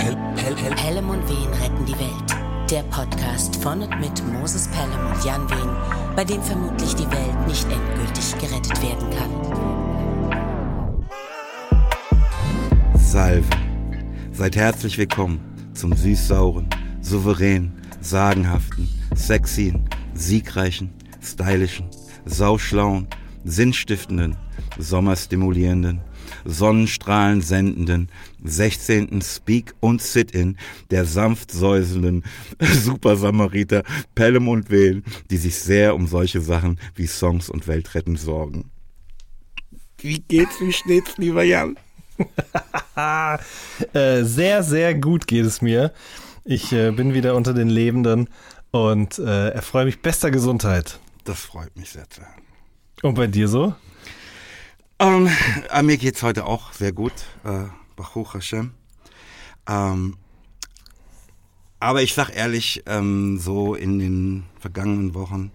Pelham und Wehen retten die Welt. Der Podcast von und mit Moses Pelham und Jan Wehen, bei dem vermutlich die Welt nicht endgültig gerettet werden kann. Salve. Seid herzlich willkommen zum süß-sauren, souveränen, sagenhaften, sexyen, siegreichen, stylischen, sauschlauen, sinnstiftenden, sommerstimulierenden, Sonnenstrahlen sendenden 16. Speak und Sit-In der sanft säuselnden Supersamariter Pelham und Wählen, die sich sehr um solche Sachen wie Songs und Weltretten sorgen. Wie geht's, wie steht's, lieber Jan? äh, sehr, sehr gut geht es mir. Ich äh, bin wieder unter den Lebenden und äh, erfreue mich bester Gesundheit. Das freut mich sehr zu hören. Und bei dir so? Ähm, mir geht's heute auch sehr gut. Äh, Baruch Hashem. Ähm, aber ich sag ehrlich, ähm, so in den vergangenen Wochen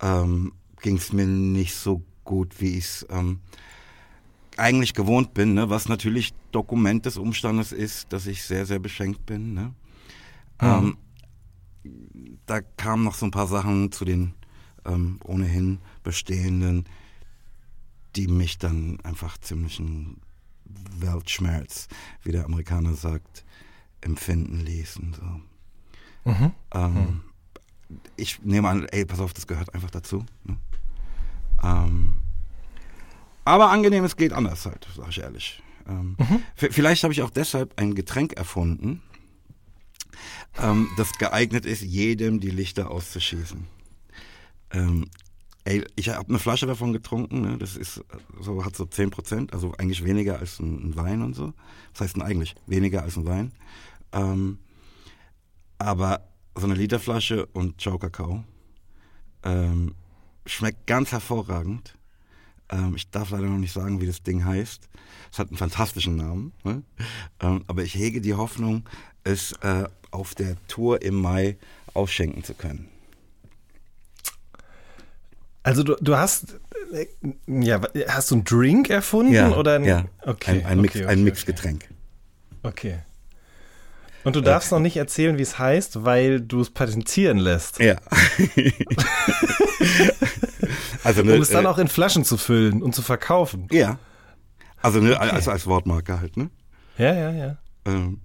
ähm, ging es mir nicht so gut, wie ich es ähm, eigentlich gewohnt bin, ne? was natürlich Dokument des Umstandes ist, dass ich sehr, sehr beschenkt bin. Ne? Mhm. Ähm, da kamen noch so ein paar Sachen zu den ähm, ohnehin bestehenden, die mich dann einfach ziemlichen Weltschmerz, wie der Amerikaner sagt, empfinden ließen. So. Mhm. Ähm, mhm. Ich nehme an, ey, pass auf, das gehört einfach dazu. Ne? Ähm, aber angenehm, es geht anders halt, sag ich ehrlich. Ähm, mhm. Vielleicht habe ich auch deshalb ein Getränk erfunden, ähm, das geeignet ist, jedem die Lichter auszuschießen. Ey, ich habe eine Flasche davon getrunken, ne? das ist so hat so 10 Prozent, also eigentlich weniger als ein, ein, Wein und so. Was heißt denn eigentlich? Weniger als ein Wein. Ähm, aber so eine Literflasche und Chow Kakao ähm, schmeckt ganz hervorragend. Ähm, ich darf leider noch nicht sagen, wie das Ding heißt. Es hat einen fantastischen Namen. Ne? Ähm, aber ich hege die Hoffnung, es äh, auf der Tour im Mai ausschenken zu können. Also du, du hast äh, ja, hast du einen Drink erfunden ja, oder ein, ja. okay, ein, ein, Mix, okay, okay, ein Mixgetränk. Okay. Und du darfst okay. noch nicht erzählen, wie es heißt, weil du es patentieren lässt. Ja. also ne, um es dann äh, auch in Flaschen zu füllen und zu verkaufen. Ja. Also ne, okay. als, als Wortmarke halt, ne? Ja, ja, ja. Ähm,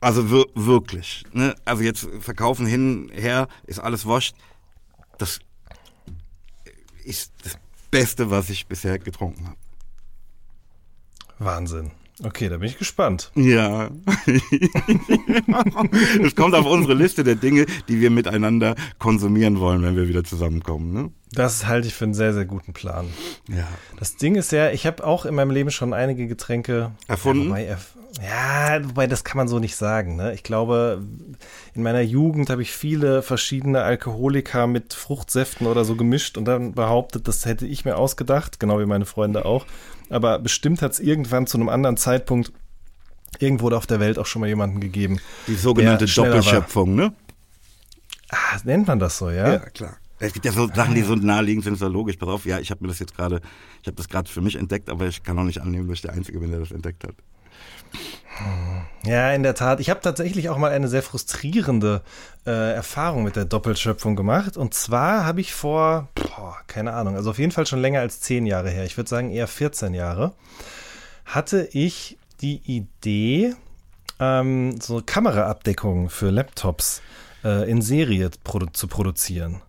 also wir, wirklich. Ne? Also jetzt verkaufen hin, her, ist alles wascht. Das ist das Beste, was ich bisher getrunken habe. Wahnsinn. Okay, da bin ich gespannt. Ja. Es kommt auf unsere Liste der Dinge, die wir miteinander konsumieren wollen, wenn wir wieder zusammenkommen. Ne? Das halte ich für einen sehr, sehr guten Plan. Ja. Das Ding ist ja, ich habe auch in meinem Leben schon einige Getränke erfunden. Ja, ja, wobei das kann man so nicht sagen. Ne? Ich glaube, in meiner Jugend habe ich viele verschiedene Alkoholiker mit Fruchtsäften oder so gemischt und dann behauptet, das hätte ich mir ausgedacht, genau wie meine Freunde auch. Aber bestimmt hat es irgendwann zu einem anderen Zeitpunkt irgendwo auf der Welt auch schon mal jemanden gegeben. Die sogenannte Doppelschöpfung, ne? Ah, nennt man das so, ja? Ja, klar. Es gibt ja so Sachen, die so naheliegend sind, ja logisch. Pass auf, ja, ich habe mir das jetzt gerade, ich habe das gerade für mich entdeckt, aber ich kann auch nicht annehmen, dass ich der Einzige bin, der das entdeckt hat. Ja, in der Tat. Ich habe tatsächlich auch mal eine sehr frustrierende äh, Erfahrung mit der Doppelschöpfung gemacht. Und zwar habe ich vor, boah, keine Ahnung, also auf jeden Fall schon länger als zehn Jahre her, ich würde sagen eher 14 Jahre, hatte ich die Idee, ähm, so Kameraabdeckungen für Laptops äh, in Serie produ zu produzieren.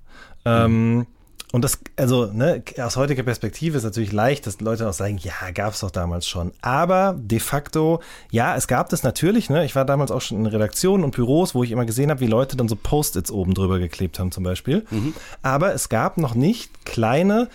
Mhm. Ähm, und das, also, ne, aus heutiger Perspektive ist natürlich leicht, dass Leute auch sagen, ja, gab es doch damals schon. Aber de facto, ja, es gab das natürlich, ne? Ich war damals auch schon in Redaktionen und Büros, wo ich immer gesehen habe, wie Leute dann so Post-its oben drüber geklebt haben, zum Beispiel. Mhm. Aber es gab noch nicht kleine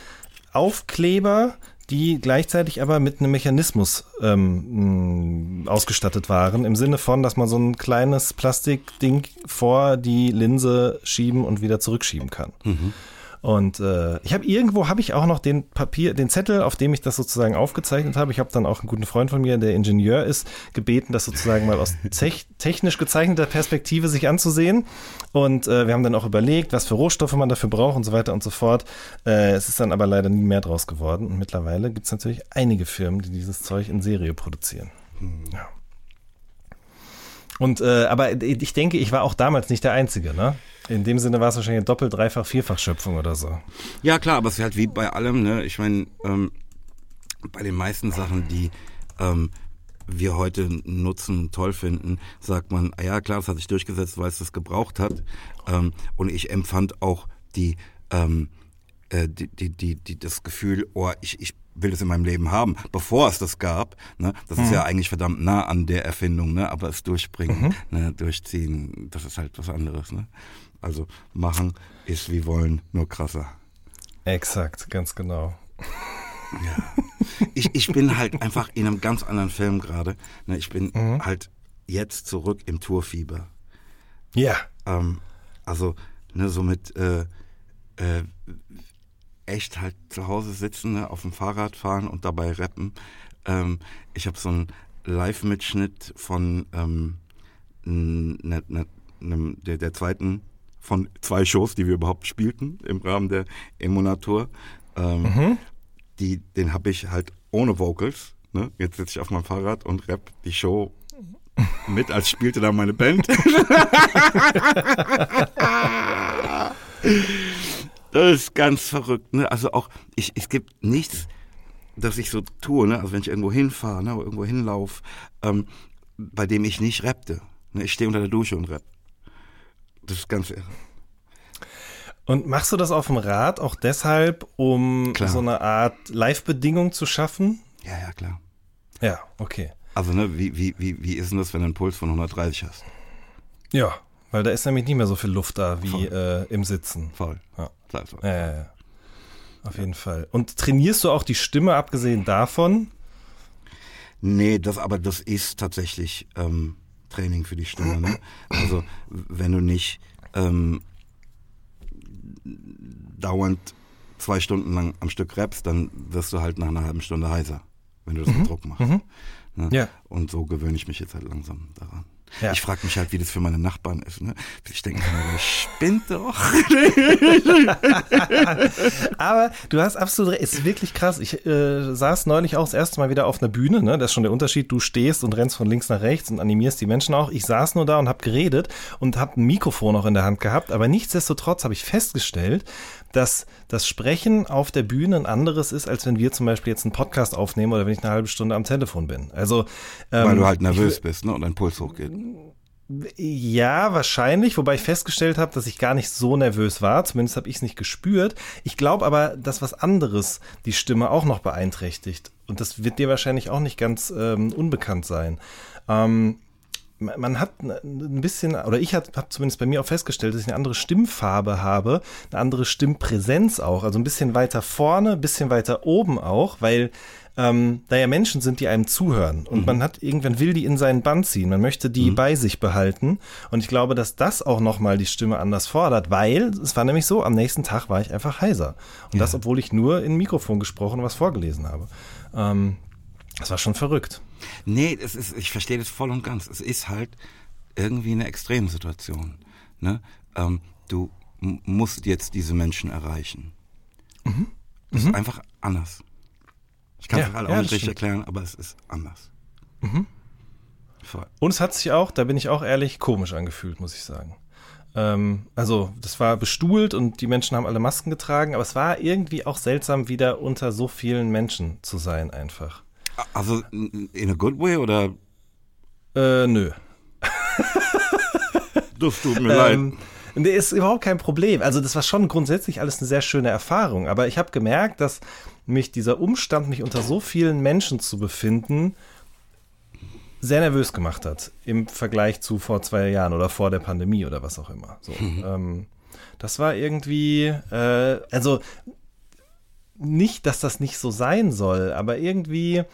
Aufkleber, die gleichzeitig aber mit einem Mechanismus ähm, ausgestattet waren, im Sinne von, dass man so ein kleines Plastikding vor die Linse schieben und wieder zurückschieben kann. Mhm. Und äh, ich habe irgendwo habe ich auch noch den Papier, den Zettel, auf dem ich das sozusagen aufgezeichnet habe. Ich habe dann auch einen guten Freund von mir, der Ingenieur ist, gebeten, das sozusagen mal aus technisch gezeichneter Perspektive sich anzusehen. Und äh, wir haben dann auch überlegt, was für Rohstoffe man dafür braucht und so weiter und so fort. Äh, es ist dann aber leider nie mehr draus geworden. Und mittlerweile gibt es natürlich einige Firmen, die dieses Zeug in Serie produzieren. Hm. Ja. Und äh, aber ich denke, ich war auch damals nicht der Einzige, ne? In dem Sinne war es wahrscheinlich eine doppelt, dreifach, vierfach Schöpfung oder so. Ja, klar, aber es ist halt wie bei allem, ne? Ich meine, ähm, bei den meisten Sachen, die ähm, wir heute nutzen, toll finden, sagt man, ah ja klar, das hat sich durchgesetzt, weil es das gebraucht hat. Ähm, und ich empfand auch die, ähm, äh, die, die, die, die, das Gefühl, oh, ich, ich will es in meinem Leben haben, bevor es das gab. Ne? Das mhm. ist ja eigentlich verdammt nah an der Erfindung, ne? aber es durchbringen, mhm. ne? durchziehen, das ist halt was anderes. Ne? Also machen ist wie wollen, nur krasser. Exakt, ganz genau. Ja. Ich, ich bin halt einfach in einem ganz anderen Film gerade. Ne? Ich bin mhm. halt jetzt zurück im Tourfieber. Ja. Ähm, also, ne, so mit äh, äh, echt halt zu Hause sitzen, ne, auf dem Fahrrad fahren und dabei rappen. Ähm, ich habe so einen Live-Mitschnitt von ähm, ne, ne, der, der zweiten von zwei Shows, die wir überhaupt spielten im Rahmen der Emulator. Ähm, mhm. die, den habe ich halt ohne Vocals. Ne? Jetzt sitze ich auf meinem Fahrrad und rap die Show mit, als spielte da meine Band. das ist ganz verrückt. Ne? Also auch, ich, es gibt nichts, das ich so tue, ne? also wenn ich irgendwo hinfahre, ne? irgendwo hinlaufe, ähm, bei dem ich nicht rappte. Ne? Ich stehe unter der Dusche und rapp. Das ist ganz irre. Und machst du das auf dem Rad auch deshalb, um klar. so eine Art Live-Bedingung zu schaffen? Ja, ja, klar. Ja, okay. Also, ne, wie, wie, wie, wie ist denn das, wenn du einen Puls von 130 hast? Ja, weil da ist nämlich nicht mehr so viel Luft da wie äh, im Sitzen. Voll. Ja. Ja, ja, ja. Auf jeden Fall. Und trainierst du auch die Stimme, abgesehen davon? Nee, das, aber das ist tatsächlich ähm, Training für die Stimme. Ne? Also, wenn du nicht ähm, dauernd zwei Stunden lang am Stück rappst, dann wirst du halt nach einer halben Stunde heiser, wenn du das mhm. mit Druck machst. Mhm. Ne? Ja. Und so gewöhne ich mich jetzt halt langsam daran. Ja. Ich frage mich halt, wie das für meine Nachbarn ist. Ne? Ich denke, der spinnt doch. Aber du hast absolut recht. Es ist wirklich krass. Ich äh, saß neulich auch das erste Mal wieder auf einer Bühne. Ne? Das ist schon der Unterschied. Du stehst und rennst von links nach rechts und animierst die Menschen auch. Ich saß nur da und habe geredet und habe ein Mikrofon auch in der Hand gehabt. Aber nichtsdestotrotz habe ich festgestellt, dass das Sprechen auf der Bühne ein anderes ist, als wenn wir zum Beispiel jetzt einen Podcast aufnehmen oder wenn ich eine halbe Stunde am Telefon bin. Also ähm, weil du halt nervös ich, bist, ne, und dein Puls hochgeht. Ja, wahrscheinlich, wobei ich festgestellt habe, dass ich gar nicht so nervös war. Zumindest habe ich es nicht gespürt. Ich glaube aber, dass was anderes die Stimme auch noch beeinträchtigt. Und das wird dir wahrscheinlich auch nicht ganz ähm, unbekannt sein. Ähm, man hat ein bisschen, oder ich habe zumindest bei mir auch festgestellt, dass ich eine andere Stimmfarbe habe, eine andere Stimmpräsenz auch, also ein bisschen weiter vorne, ein bisschen weiter oben auch, weil ähm, da ja Menschen sind, die einem zuhören und mhm. man hat irgendwann will die in seinen Band ziehen, man möchte die mhm. bei sich behalten und ich glaube, dass das auch nochmal die Stimme anders fordert, weil es war nämlich so, am nächsten Tag war ich einfach heiser und ja. das, obwohl ich nur in Mikrofon gesprochen und was vorgelesen habe. Ähm, das war schon verrückt. Nee, es ist, ich verstehe das voll und ganz. Es ist halt irgendwie eine Extremsituation. Ne? Ähm, du musst jetzt diese Menschen erreichen. Mhm. Das mhm. ist einfach anders. Ich kann es ja, auch ja, nicht richtig erklären, aber es ist anders. Mhm. Und es hat sich auch, da bin ich auch ehrlich, komisch angefühlt, muss ich sagen. Ähm, also, das war bestuhlt und die Menschen haben alle Masken getragen, aber es war irgendwie auch seltsam, wieder unter so vielen Menschen zu sein, einfach. Also in a good way oder? Äh, nö. das tut mir ähm, leid. Nee, ist überhaupt kein Problem. Also das war schon grundsätzlich alles eine sehr schöne Erfahrung. Aber ich habe gemerkt, dass mich dieser Umstand, mich unter so vielen Menschen zu befinden, sehr nervös gemacht hat im Vergleich zu vor zwei Jahren oder vor der Pandemie oder was auch immer. So, mhm. ähm, das war irgendwie, äh, also nicht, dass das nicht so sein soll, aber irgendwie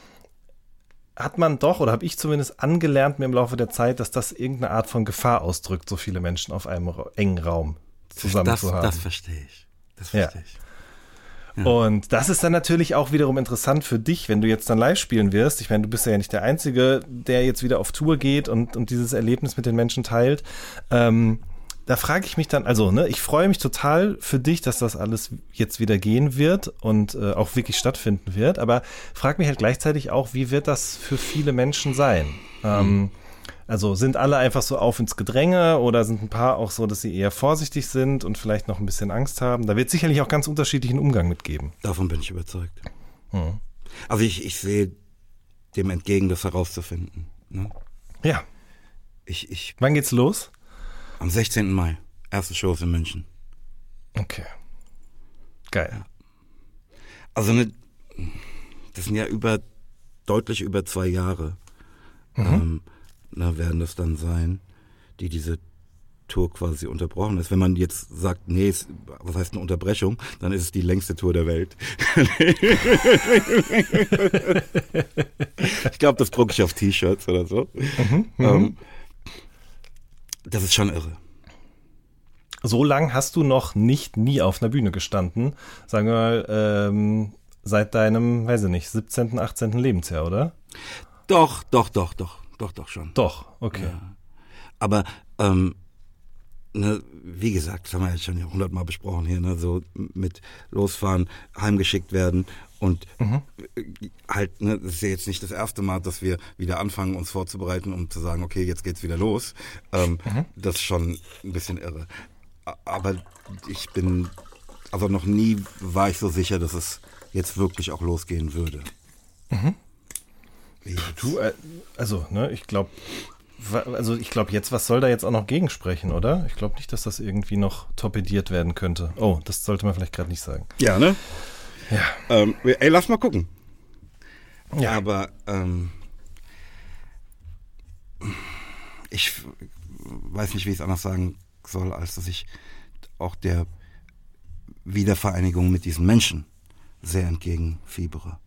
hat man doch, oder habe ich zumindest angelernt mir im Laufe der Zeit, dass das irgendeine Art von Gefahr ausdrückt, so viele Menschen auf einem engen Raum zusammen das, zu haben. Das verstehe ich. Das verstehe ja. ich. Ja. Und das ist dann natürlich auch wiederum interessant für dich, wenn du jetzt dann live spielen wirst. Ich meine, du bist ja nicht der Einzige, der jetzt wieder auf Tour geht und, und dieses Erlebnis mit den Menschen teilt. Ähm, da frage ich mich dann, also, ne, ich freue mich total für dich, dass das alles jetzt wieder gehen wird und äh, auch wirklich stattfinden wird, aber frage mich halt gleichzeitig auch, wie wird das für viele Menschen sein? Ähm, Also sind alle einfach so auf ins Gedränge oder sind ein paar auch so, dass sie eher vorsichtig sind und vielleicht noch ein bisschen Angst haben? Da wird sicherlich auch ganz unterschiedlichen Umgang mitgeben. Davon bin ich überzeugt. Mhm. Also ich, ich sehe dem entgegen, das herauszufinden. Ne? Ja. Ich, ich, Wann geht's los? Am 16. Mai. Erste Show in München. Okay. Geil. Also ne, das sind ja über deutlich über zwei Jahre. Mhm. Ähm, na, werden das dann sein, die diese Tour quasi unterbrochen ist. Wenn man jetzt sagt, nee, ist, was heißt eine Unterbrechung, dann ist es die längste Tour der Welt. ich glaube, das drucke ich auf T-Shirts oder so. Mhm, mhm, ähm, das ist schon irre. So lang hast du noch nicht nie auf einer Bühne gestanden. Sagen wir mal, ähm, seit deinem, weiß ich nicht, 17., 18. Lebensjahr, oder? Doch, doch, doch, doch, doch, doch schon. Doch, okay. Ja. Aber ähm, ne, wie gesagt, das haben wir jetzt schon hundertmal besprochen hier, ne, so mit losfahren, heimgeschickt werden und mhm. halt, ne, das ist ja jetzt nicht das erste Mal, dass wir wieder anfangen, uns vorzubereiten, um zu sagen, okay, jetzt geht's wieder los. Ähm, mhm. Das ist schon ein bisschen irre. Aber ich bin, also noch nie war ich so sicher, dass es jetzt wirklich auch losgehen würde. Mhm. Du, äh, also, ne, ich glaube, also ich glaube jetzt, was soll da jetzt auch noch gegensprechen, oder? Ich glaube nicht, dass das irgendwie noch torpediert werden könnte. Oh, das sollte man vielleicht gerade nicht sagen. Ja, ne? Ja. Ähm, ey, lass mal gucken. Ja. Aber ähm, ich weiß nicht, wie ich es anders sagen soll, als dass ich auch der Wiedervereinigung mit diesen Menschen sehr entgegenfiebere.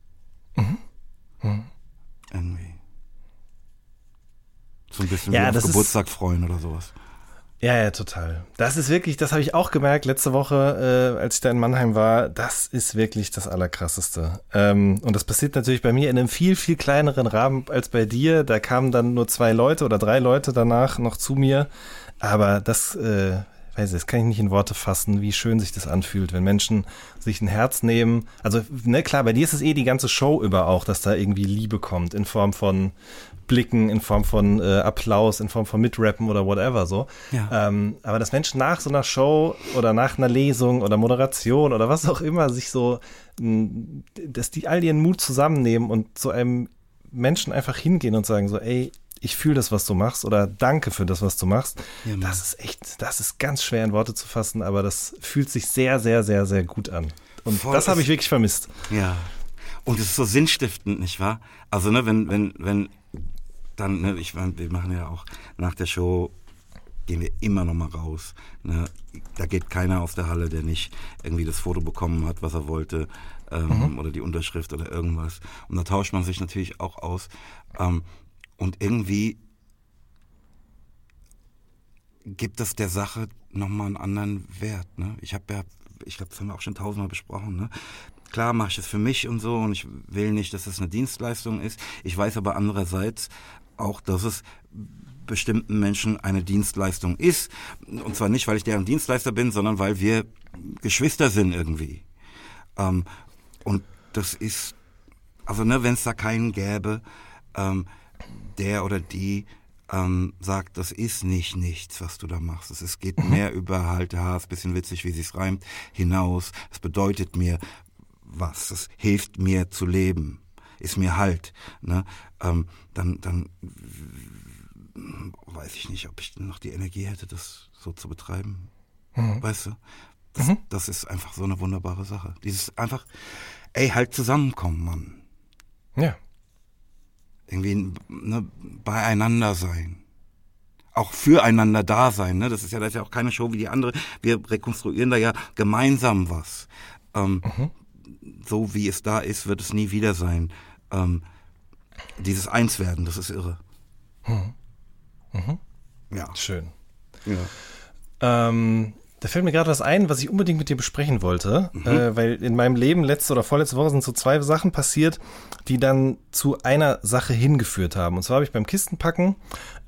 Mhm. Mhm. Irgendwie. So ein bisschen ja, wie auf Geburtstag freuen oder sowas. Ja, ja, total. Das ist wirklich, das habe ich auch gemerkt letzte Woche, äh, als ich da in Mannheim war. Das ist wirklich das Allerkrasseste. Ähm, und das passiert natürlich bei mir in einem viel, viel kleineren Rahmen als bei dir. Da kamen dann nur zwei Leute oder drei Leute danach noch zu mir. Aber das, äh, weiß ich, das kann ich nicht in Worte fassen, wie schön sich das anfühlt, wenn Menschen sich ein Herz nehmen. Also, ne, klar, bei dir ist es eh die ganze Show über auch, dass da irgendwie Liebe kommt in Form von Blicken, in Form von äh, Applaus, in Form von Mitrappen oder whatever so. Ja. Ähm, aber dass Menschen nach so einer Show oder nach einer Lesung oder Moderation oder was auch immer sich so, dass die all ihren Mut zusammennehmen und zu einem Menschen einfach hingehen und sagen so, ey, ich fühle das, was du machst oder danke für das, was du machst. Ja, das ist echt, das ist ganz schwer in Worte zu fassen, aber das fühlt sich sehr, sehr, sehr, sehr gut an. Und Voll das habe ich wirklich vermisst. Ja. Und es ist so sinnstiftend, nicht wahr? Also, ne, wenn, wenn, wenn dann, ne, ich meine, wir machen ja auch nach der Show gehen wir immer noch mal raus. Ne? Da geht keiner aus der Halle, der nicht irgendwie das Foto bekommen hat, was er wollte, ähm, mhm. oder die Unterschrift oder irgendwas. Und da tauscht man sich natürlich auch aus. Ähm, und irgendwie gibt es der Sache nochmal einen anderen Wert. Ne? Ich habe ja, ich glaube, das haben wir auch schon tausendmal besprochen. Ne? Klar mache ich es für mich und so und ich will nicht, dass es eine Dienstleistung ist. Ich weiß aber andererseits, auch, dass es bestimmten Menschen eine Dienstleistung ist. Und zwar nicht, weil ich deren Dienstleister bin, sondern weil wir Geschwister sind irgendwie. Ähm, und das ist, also ne, wenn es da keinen gäbe, ähm, der oder die ähm, sagt, das ist nicht nichts, was du da machst. Es geht mhm. mehr über halt, ja, ist ein bisschen witzig, wie sich's reimt, hinaus. Es bedeutet mir was. Es hilft mir zu leben ist mir halt. Ne? Ähm, dann, dann weiß ich nicht, ob ich noch die Energie hätte, das so zu betreiben. Mhm. Weißt du? Das, mhm. das ist einfach so eine wunderbare Sache. Dieses einfach, ey, halt zusammenkommen, Mann. Ja. Irgendwie ne, beieinander sein. Auch füreinander da sein. Ne? Das ist ja, das ist ja auch keine Show wie die andere. Wir rekonstruieren da ja gemeinsam was. Ähm, mhm. So wie es da ist, wird es nie wieder sein ähm, dieses Einswerden, das ist irre. Mhm. Mhm. Ja. Schön. Ja. Ähm, Da fällt mir gerade was ein, was ich unbedingt mit dir besprechen wollte, mhm. äh, weil in meinem Leben letzte oder vorletzte Woche sind so zwei Sachen passiert, die dann zu einer Sache hingeführt haben. Und zwar habe ich beim Kistenpacken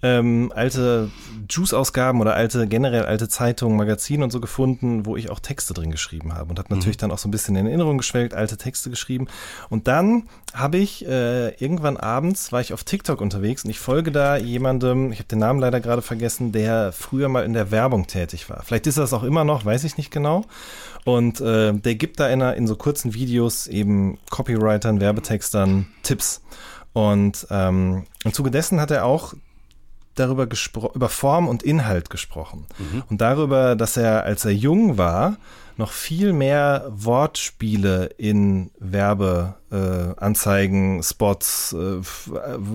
ähm, alte Juice-Ausgaben oder alte, generell alte Zeitungen, Magazine und so gefunden, wo ich auch Texte drin geschrieben habe und habe natürlich mhm. dann auch so ein bisschen in Erinnerung geschwelgt, alte Texte geschrieben. Und dann habe ich äh, irgendwann abends, war ich auf TikTok unterwegs und ich folge da jemandem, ich habe den Namen leider gerade vergessen, der früher mal in der Werbung tätig war. Vielleicht ist er das auch immer noch, weiß ich nicht genau. Und äh, der gibt da in, in so kurzen Videos eben Copywritern, Werbetextern Tipps. Und ähm, im Zuge dessen hat er auch darüber über Form und Inhalt gesprochen. Mhm. Und darüber, dass er, als er jung war, noch viel mehr Wortspiele in Werbeanzeigen, äh, Spots, äh,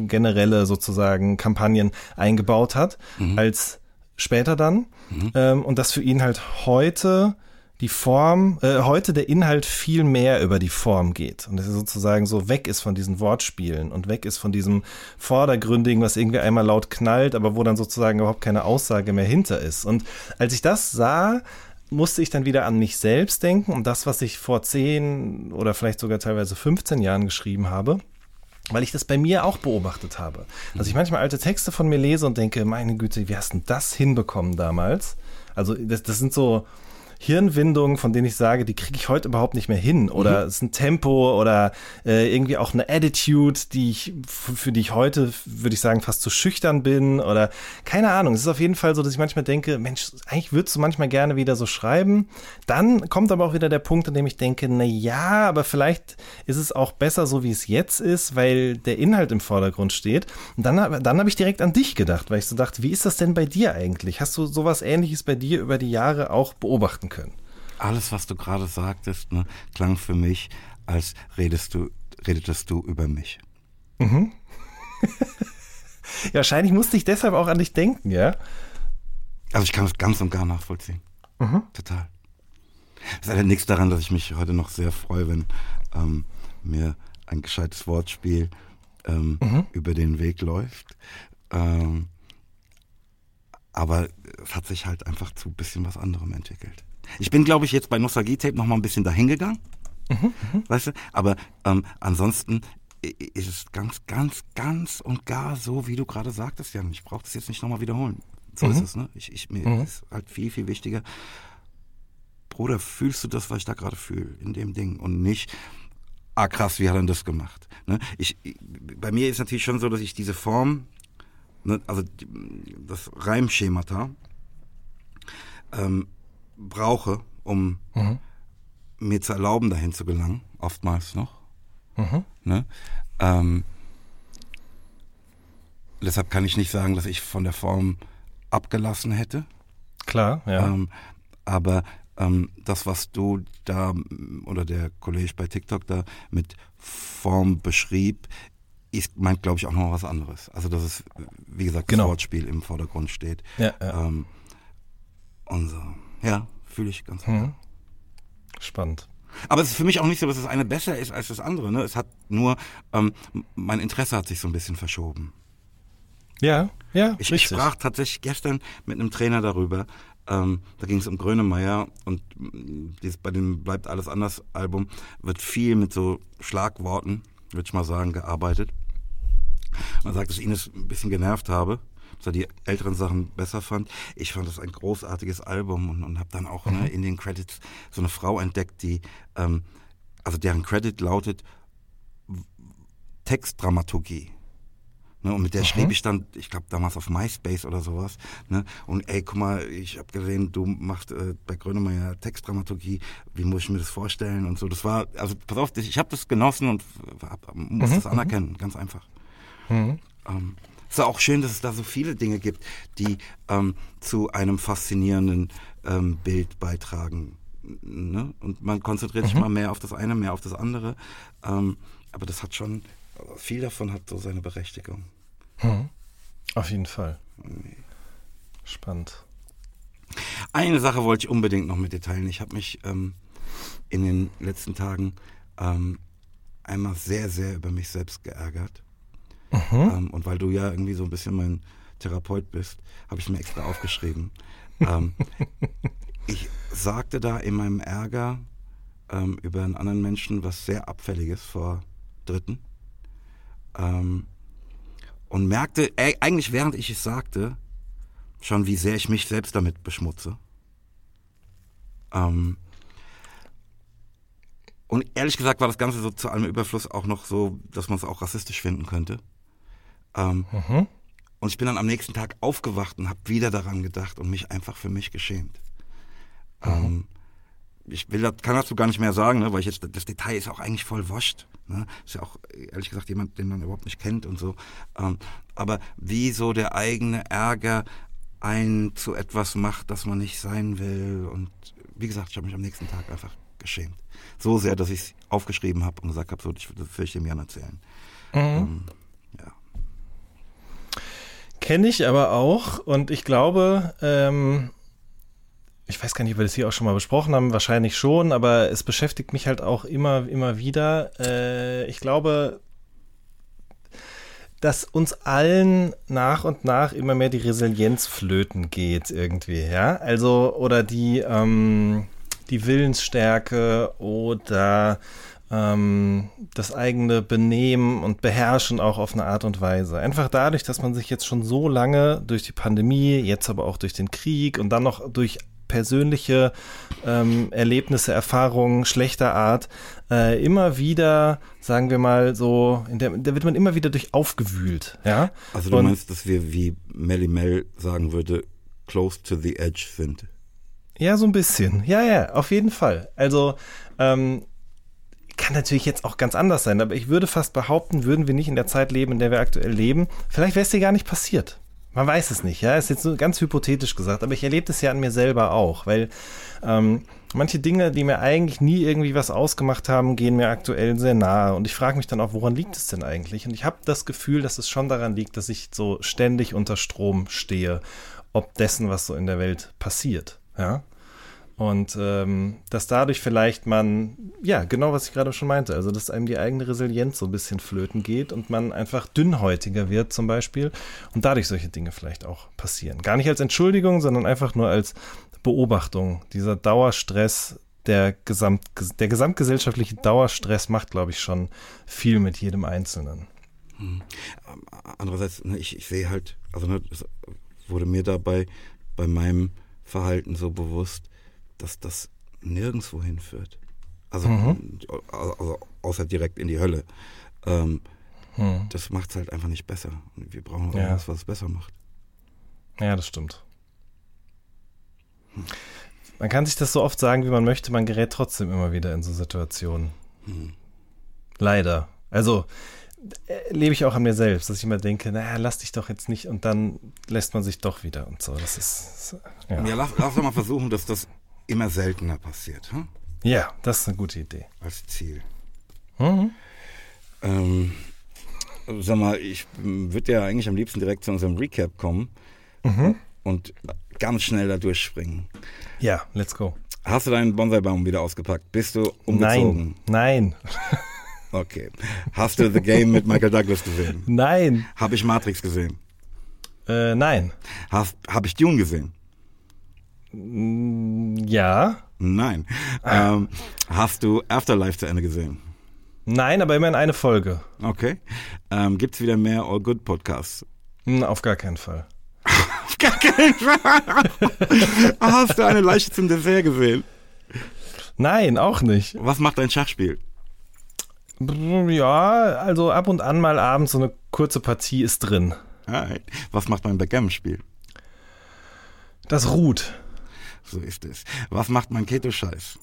generelle sozusagen Kampagnen eingebaut hat, mhm. als später dann. Mhm. Ähm, und das für ihn halt heute die Form, äh, heute der Inhalt viel mehr über die Form geht und es sozusagen so weg ist von diesen Wortspielen und weg ist von diesem Vordergründigen, was irgendwie einmal laut knallt, aber wo dann sozusagen überhaupt keine Aussage mehr hinter ist. Und als ich das sah, musste ich dann wieder an mich selbst denken und das, was ich vor zehn oder vielleicht sogar teilweise 15 Jahren geschrieben habe weil ich das bei mir auch beobachtet habe. Also ich manchmal alte Texte von mir lese und denke, meine Güte, wie hast du das hinbekommen damals? Also das, das sind so, Hirnwindungen, von denen ich sage, die kriege ich heute überhaupt nicht mehr hin. Oder mhm. es ist ein Tempo oder äh, irgendwie auch eine Attitude, die ich, für die ich heute, würde ich sagen, fast zu schüchtern bin. Oder keine Ahnung. Es ist auf jeden Fall so, dass ich manchmal denke, Mensch, eigentlich würdest du manchmal gerne wieder so schreiben. Dann kommt aber auch wieder der Punkt, an dem ich denke, na ja, aber vielleicht ist es auch besser so, wie es jetzt ist, weil der Inhalt im Vordergrund steht. Und dann, dann habe ich direkt an dich gedacht, weil ich so dachte, wie ist das denn bei dir eigentlich? Hast du sowas ähnliches bei dir über die Jahre auch beobachten können. Alles, was du gerade sagtest, ne, klang für mich, als redest du, redetest du über mich. Mhm. ja, wahrscheinlich musste ich deshalb auch an dich denken, ja? Also ich kann es ganz und gar nachvollziehen. Mhm. Total. Es ist nichts daran, dass ich mich heute noch sehr freue, wenn ähm, mir ein gescheites Wortspiel ähm, mhm. über den Weg läuft. Ähm, aber es hat sich halt einfach zu ein bisschen was anderem entwickelt. Ich bin, glaube ich, jetzt bei Nostalgie Tape noch mal ein bisschen dahingegangen. Mhm, mhm, weißt du? Aber ähm, ansonsten ist es ganz, ganz, ganz und gar so, wie du gerade sagtest, Jan. Ich brauche das jetzt nicht nochmal wiederholen. So mhm. ist es, ne? Ich, ich, mir mhm. ist halt viel, viel wichtiger. Bruder, fühlst du das, was ich da gerade fühle, in dem Ding? Und nicht, ah krass, wie hat er denn das gemacht? Ne? Ich, bei mir ist natürlich schon so, dass ich diese Form, ne, also das Reimschemata, ähm, brauche, um mhm. mir zu erlauben, dahin zu gelangen, oftmals noch. Mhm. Ne? Ähm, deshalb kann ich nicht sagen, dass ich von der Form abgelassen hätte. Klar, ja. Ähm, aber ähm, das, was du da oder der Kollege bei TikTok da mit Form beschrieb, ist, meint, glaube ich, auch noch was anderes. Also, dass es, wie gesagt, das genau. Wortspiel im Vordergrund steht. Ja, ja. Ähm, und so. Ja, fühle ich ganz mhm. Spannend. Aber es ist für mich auch nicht so, dass das eine besser ist als das andere. Ne? Es hat nur, ähm, mein Interesse hat sich so ein bisschen verschoben. Ja, ja. Ich, ich sprach tatsächlich gestern mit einem Trainer darüber. Ähm, da ging es um Grönemeyer und dieses, bei dem Bleibt alles anders Album wird viel mit so Schlagworten, würde ich mal sagen, gearbeitet. Man sagt, dass ich ihn das ein bisschen genervt habe er die älteren Sachen besser fand. Ich fand das ein großartiges Album und, und habe dann auch ne, mhm. ne, in den Credits so eine Frau entdeckt, die, ähm, also deren Credit lautet Textdramaturgie. Ne, und mit der mhm. schrieb ich dann, ich glaube damals auf MySpace oder sowas. Ne, und ey, guck mal, ich habe gesehen, du machst äh, bei Grönemeyer Textdramaturgie. Wie muss ich mir das vorstellen und so. Das war, also pass auf, ich habe das genossen und hab, muss mhm. das mhm. anerkennen, ganz einfach. Mhm. Ähm, es ist auch schön, dass es da so viele Dinge gibt, die ähm, zu einem faszinierenden ähm, Bild beitragen. Ne? Und man konzentriert mhm. sich mal mehr auf das eine, mehr auf das andere. Ähm, aber das hat schon, viel davon hat so seine Berechtigung. Mhm. Auf jeden Fall. Spannend. Eine Sache wollte ich unbedingt noch mit dir teilen. Ich habe mich ähm, in den letzten Tagen ähm, einmal sehr, sehr über mich selbst geärgert. Mhm. Ähm, und weil du ja irgendwie so ein bisschen mein Therapeut bist, habe ich mir extra aufgeschrieben. ähm, ich sagte da in meinem Ärger ähm, über einen anderen Menschen was sehr Abfälliges vor Dritten. Ähm, und merkte äh, eigentlich während ich es sagte, schon wie sehr ich mich selbst damit beschmutze. Ähm, und ehrlich gesagt war das Ganze so zu allem Überfluss auch noch so, dass man es auch rassistisch finden könnte. Ähm, Mhm. Und ich bin dann am nächsten Tag aufgewacht und habe wieder daran gedacht und mich einfach für mich geschämt. Ähm, ich will, kann dazu gar nicht mehr sagen, ne, weil ich jetzt, das Detail ist auch eigentlich voll wascht. Ne? Ist ja auch, ehrlich gesagt, jemand, den man überhaupt nicht kennt und so. Ähm, aber wie so der eigene Ärger einen zu etwas macht, das man nicht sein will. Und wie gesagt, ich habe mich am nächsten Tag einfach geschämt. So sehr, dass ich es aufgeschrieben habe und gesagt habe, so, ich das will ich dem Jan erzählen. Ähm, ja. Kenne ich aber auch und ich glaube, ähm, ich weiß gar nicht, ob wir das hier auch schon mal besprochen haben, wahrscheinlich schon, aber es beschäftigt mich halt auch immer, immer wieder. Äh, ich glaube, dass uns allen nach und nach immer mehr die Resilienz flöten geht irgendwie, ja. Also, oder die, ähm, die Willensstärke oder ähm, das eigene Benehmen und Beherrschen auch auf eine Art und Weise. Einfach dadurch, dass man sich jetzt schon so lange durch die Pandemie, jetzt aber auch durch den Krieg und dann noch durch persönliche ähm, Erlebnisse, Erfahrungen schlechter Art äh, immer wieder, sagen wir mal so, in der, da wird man immer wieder durch aufgewühlt, ja. Also du Und- meinst, dass wir, wie Melly Mel sagen würde, close to the edge sind? Ja, so ein bisschen. Ja, ja, auf jeden Fall. Also, ähm, kann natürlich jetzt auch ganz anders sein, aber ich würde fast behaupten, würden wir nicht in der Zeit leben, in der wir aktuell leben, vielleicht wäre es dir gar nicht passiert. Man weiß es nicht, ja, ist jetzt so ganz hypothetisch gesagt, aber ich erlebe das ja an mir selber auch, weil ähm, manche Dinge, die mir eigentlich nie irgendwie was ausgemacht haben, gehen mir aktuell sehr nahe und ich frage mich dann auch, woran liegt es denn eigentlich? Und ich habe das Gefühl, dass es schon daran liegt, dass ich so ständig unter Strom stehe, ob dessen, was so in der Welt passiert, ja. Und ähm, dass dadurch vielleicht man, ja, genau was ich gerade schon meinte, also dass einem die eigene Resilienz so ein bisschen flöten geht und man einfach dünnhäutiger wird zum Beispiel und dadurch solche Dinge vielleicht auch passieren. Gar nicht als Entschuldigung, sondern einfach nur als Beobachtung. Dieser Dauerstress, der, Gesamt, der gesamtgesellschaftliche Dauerstress macht, glaube ich, schon viel mit jedem Einzelnen. Andererseits, ne, ich, ich sehe halt, also ne, wurde mir dabei bei meinem Verhalten so bewusst, dass das nirgendwo hinführt. Also, also außer direkt in die Hölle. Ähm, Hm. das macht es halt einfach nicht besser. Wir brauchen Ja. irgendwas, was es besser macht. Ja, das stimmt. Man kann sich das so oft sagen, wie man möchte, man gerät trotzdem immer wieder in so Situationen. Leider. Also äh, lebe ich auch an mir selbst, dass ich immer denke, naja, lass dich doch jetzt nicht und dann lässt man sich doch wieder und so. Das ist, ja. Ja, lass, lass doch mal versuchen, dass das immer seltener passiert, hm? ja, das ist eine gute Idee. als Ziel. Mhm. Ähm, sag mal, ich würde ja eigentlich am liebsten direkt zu unserem Recap kommen Mhm. und ganz schnell da durchspringen. Ja, let's go. Hast du deinen Bonsai-Baum wieder ausgepackt? Bist du umgezogen? Nein, nein, Okay. Hast du The Game mit Michael Douglas gesehen? nein, Habe ich Matrix gesehen? äh, nein. Habe ich Dune gesehen? Mm, Ja, Nein. Ähm, hast du Afterlife zu Ende gesehen? nein, aber immerhin eine Folge. Okay. Ähm, Gibt es wieder mehr All Good Podcasts? Hm, Auf gar keinen Fall. Auf gar keinen Fall. Hast du eine Leiche zum Dessert gesehen? Nein, auch nicht. Was macht dein Schachspiel? Ja, also ab und an mal abends so eine kurze Partie ist drin. Was macht mein Backgammon-Spiel? Das ruht. So ist es. Was macht mein Keto-Scheiß?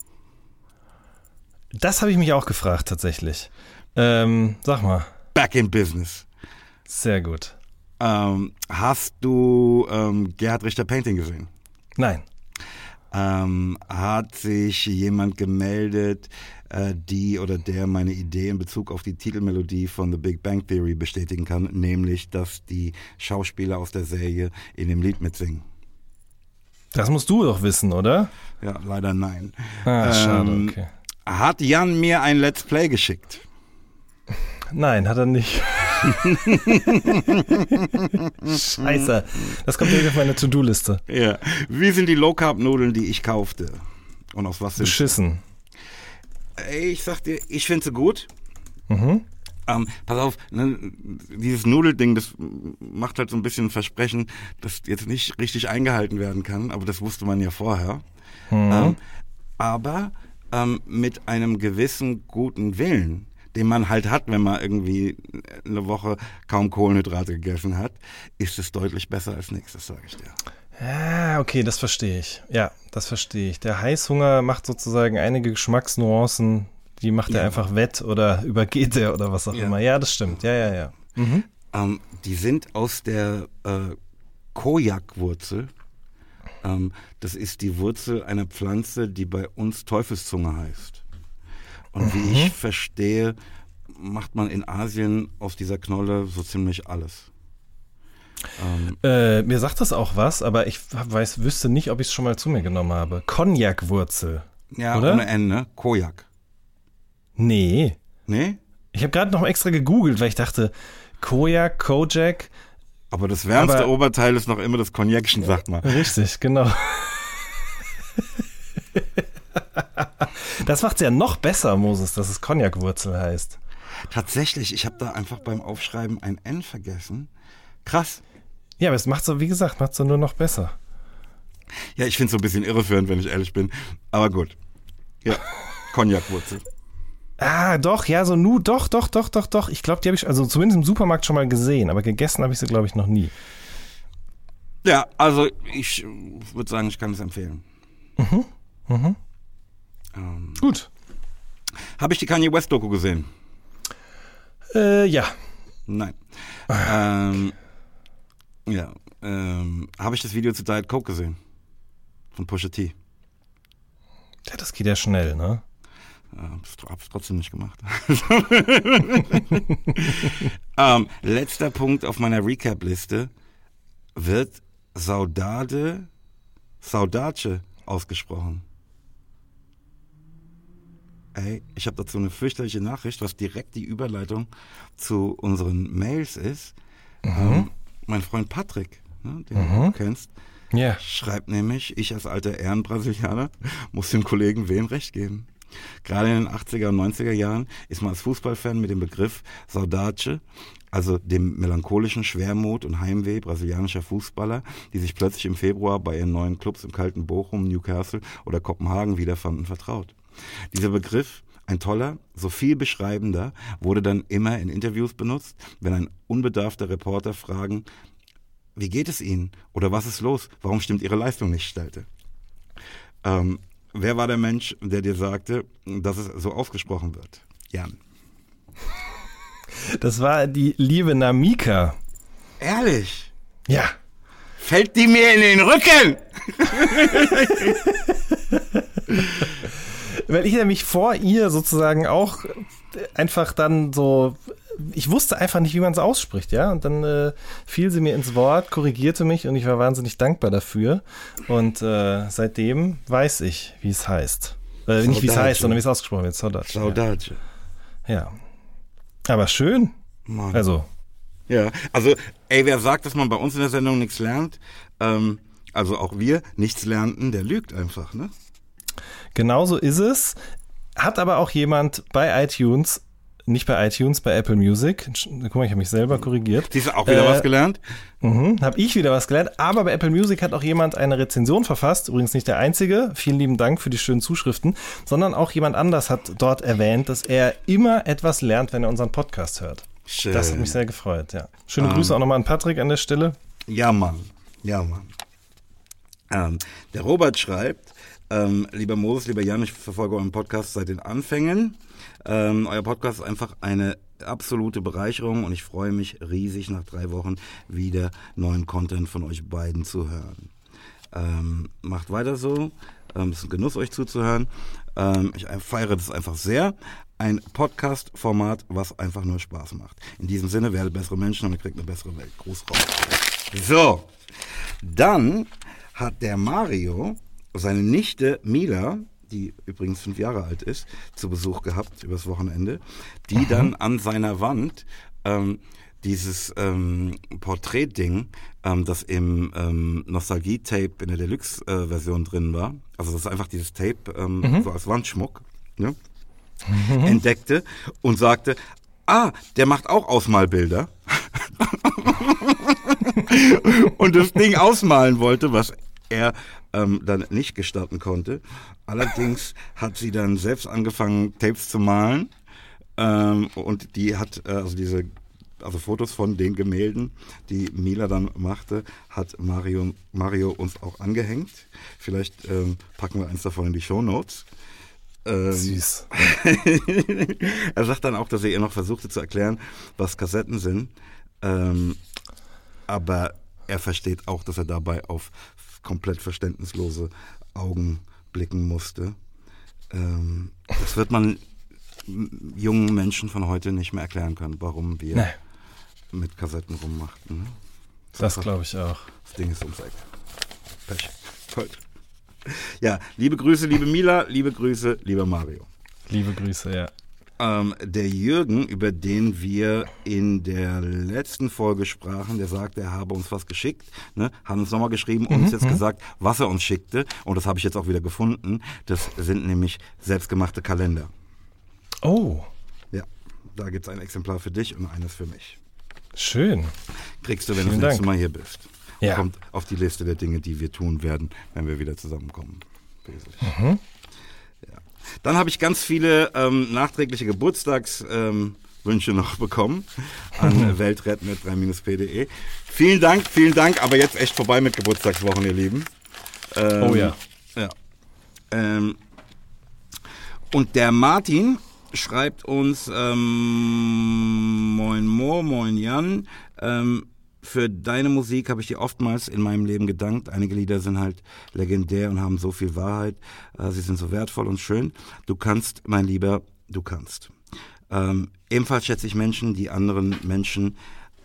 Das habe ich mich auch gefragt tatsächlich. Ähm, sag mal, Back in Business. sehr gut. Ähm, hast du ähm, Gerhard Richter Painting gesehen? Nein. Ähm, hat sich jemand gemeldet, äh, die oder der meine Idee in Bezug auf die Titelmelodie von The Big Bang Theory bestätigen kann, nämlich, dass die Schauspieler aus der Serie in dem Lied mitsingen? Das musst du doch wissen, oder? Ja, leider nein. Ah, schade, Ähm, okay. Hat Jan mir ein Let's Play geschickt? Nein, hat er nicht. Scheiße. Das kommt direkt auf meine To-Do-Liste. Ja. Wie sind die Low-Carb-Nudeln, die ich kaufte? Und aus was sind sie? Beschissen. Ey, Ich sag dir, ich finde sie gut. Mhm. Ähm, pass auf, ne, dieses Nudelding, das macht halt so ein bisschen ein Versprechen, das jetzt nicht richtig eingehalten werden kann, aber das wusste man ja vorher. Ähm, aber ähm, mit einem gewissen guten Willen, den man halt hat, wenn man irgendwie eine Woche kaum Kohlenhydrate gegessen hat, ist es deutlich besser als nichts, das sage ich dir. Ah, okay, das verstehe ich. Ja, das verstehe ich. Der Heißhunger macht sozusagen einige Geschmacksnuancen, die macht er Ja. einfach wett oder übergeht er oder was auch Ja. immer. Ja, das stimmt. Ja, ja, ja. Ähm, die sind aus der äh, Kojakwurzel. Ähm, das ist die Wurzel einer Pflanze, die bei uns Teufelszunge heißt. Und wie ich verstehe, macht man in Asien aus dieser Knolle so ziemlich alles. Ähm, Äh, mir sagt das auch was, aber ich weiß, wüsste nicht, ob ich es schon mal zu mir genommen habe. Cognac-Wurzel. ja, Oder? ohne N, ne? Kojak. Nee. Nee? Ich habe gerade noch extra gegoogelt, weil ich dachte, Kojak, Kojak. Aber das wärmste Aber- Oberteil ist noch immer das Cognacchen, sagt man. Richtig, genau. Das macht's ja noch besser, Moses, dass es Cognac-Wurzel heißt. Tatsächlich, ich habe da einfach beim Aufschreiben ein N vergessen. Krass. Ja, aber es macht so, wie gesagt, macht so nur noch besser. Ja, ich finde es so ein bisschen irreführend, wenn ich ehrlich bin. Aber gut. Ja, Cognacwurzel. Ah, doch, ja, so nu, doch, doch, doch, doch, doch. Ich glaube, die habe ich also zumindest im Supermarkt schon mal gesehen, aber gegessen habe ich sie, glaube ich, noch nie. Ja, also ich würde sagen, ich kann es empfehlen. Ähm, Gut. Habe ich die Kanye West Doku gesehen? Äh, ja. Nein. ähm, ja. Ähm, Habe ich das Video zu Diet Coke gesehen? Von Pusha T. Ja, das geht ja schnell, ne? Ja, habe ich trotzdem nicht gemacht. ähm, letzter Punkt auf meiner Recap-Liste wird Saudade, Saudace ausgesprochen. Ey, ich habe dazu eine fürchterliche Nachricht, was direkt die Überleitung zu unseren Mails ist. Ähm, mein Freund Patrick, ne, den du kennst, Ja. Schreibt nämlich, ich als alter Ehrenbrasilianer muss dem Kollegen Wen recht geben. Gerade in den 80er und 90er Jahren ist man als Fußballfan mit dem Begriff Saudade, also dem melancholischen Schwermut und Heimweh brasilianischer Fußballer, die sich plötzlich im Februar bei ihren neuen Clubs im kalten Bochum, Newcastle oder Kopenhagen wiederfanden, vertraut. Dieser Begriff, ein toller, so viel beschreibender, wurde dann immer in Interviews benutzt, wenn ein unbedarfter Reporter fragen, wie geht es Ihnen? Oder was ist los? Warum stimmt Ihre Leistung nicht? stellte. Ähm, wer war der Mensch, der dir sagte, dass es so ausgesprochen wird? Jan. Das war die liebe Namika. Ehrlich? Ja. Fällt die mir in den Rücken? Weil ich nämlich vor ihr sozusagen auch einfach dann so, ich wusste einfach nicht, wie man es ausspricht, ja. Und dann äh, fiel sie mir ins Wort, korrigierte mich und ich war wahnsinnig dankbar dafür. Und äh, seitdem weiß ich, wie es heißt. Äh, nicht wie es heißt, sondern wie es ausgesprochen wird. Saudade. Saudade. Ja. ja. Aber schön. Mann. Also, Ja, also, ey, wer sagt, dass man bei uns in der Sendung nichts lernt, ähm, also auch wir nichts lernten, der lügt einfach, ne? genauso ist es. Hat aber auch jemand bei iTunes, nicht bei iTunes, bei Apple Music. Guck mal, ich habe mich selber korrigiert. Siehst du auch wieder Äh, was gelernt? Mhm, habe ich wieder was gelernt. Aber bei Apple Music hat auch jemand eine Rezension verfasst. Übrigens nicht der einzige. Vielen lieben Dank für die schönen Zuschriften. Sondern auch jemand anders hat dort erwähnt, dass er immer etwas lernt, wenn er unseren Podcast hört. Schön. Das hat mich sehr gefreut, ja. Schöne Ähm. Grüße auch nochmal an Patrick an der Stelle. Ja, Mann. Ja, Mann. Ähm, der Robert schreibt, ähm, lieber Moses, lieber Jan, ich verfolge euren Podcast seit den Anfängen. Ähm, euer Podcast ist einfach eine absolute Bereicherung und ich freue mich riesig, nach drei Wochen wieder neuen Content von euch beiden zu hören. Ähm, macht weiter so. Ähm, es ist ein Genuss, euch zuzuhören. Ähm, ich feiere das einfach sehr. Ein Podcast-Format, was einfach nur Spaß macht. In diesem Sinne, werdet bessere Menschen und ihr kriegt eine bessere Welt. Gruß raus. So, dann hat der Mario seine Nichte Mila, die übrigens fünf Jahre alt ist, zu Besuch gehabt übers Wochenende, die dann an seiner Wand ähm, dieses ähm, Porträt-Ding, ähm, das im ähm, Nostalgie-Tape in der Deluxe-Version drin war, also das ist einfach dieses Tape ähm, so als Wandschmuck, ne? entdeckte und sagte, ah, der macht auch Ausmalbilder. und das Ding ausmalen wollte, was er ähm, dann nicht gestatten konnte. Allerdings hat sie dann selbst angefangen, Tapes zu malen. Ähm, und die hat, äh, also diese, also Fotos von den Gemälden, die Mila dann machte, hat Mario, Mario uns auch angehängt. Vielleicht ähm, packen wir eins davon in die Show Notes. Ähm, Süß. er sagt dann auch, dass er ihr noch versuchte zu erklären, was Kassetten sind. Ähm, aber er versteht auch, dass er dabei auf komplett verständnislose Augen blicken musste. Ähm, das wird man jungen Menschen von heute nicht mehr erklären können, warum wir Nee. mit Kassetten rummachten. ne? Das glaube ich auch. Das Ding ist ums Eck. Pech. Toll. Ja, liebe Grüße, liebe Mila, liebe Grüße, lieber Mario. Liebe Grüße, ja. Ähm, der Jürgen, über den wir in der letzten Folge sprachen, der sagte, er habe uns was geschickt, ne, hat uns nochmal geschrieben und uns jetzt gesagt, was er uns schickte. Und das habe ich jetzt auch wieder gefunden. Das sind nämlich selbstgemachte Kalender. Oh, Ja, da gibt's ein Exemplar für dich und eines für mich. schön. Kriegst du, wenn du Vielen das nächste. Mal hier bist. Ja. Kommt auf die Liste der Dinge, die wir tun werden, wenn wir wieder zusammenkommen. Wesentlich. Mhm. Dann habe ich ganz viele ähm, nachträgliche Geburtstagswünsche ähm, noch bekommen an weltretten.3-p.de. Vielen Dank, vielen Dank, aber jetzt echt vorbei mit Geburtstagswochen, ihr Lieben. Ähm, Oh ja. Ja. Ähm, und der Martin schreibt uns, ähm, moin Mo, moin Jan, ähm, für deine Musik habe ich dir oftmals in meinem Leben gedankt. Einige Lieder sind halt legendär und haben so viel Wahrheit. Äh, sie sind so wertvoll und schön. Du kannst, mein Lieber, du kannst. Ähm, ebenfalls schätze ich Menschen, die anderen Menschen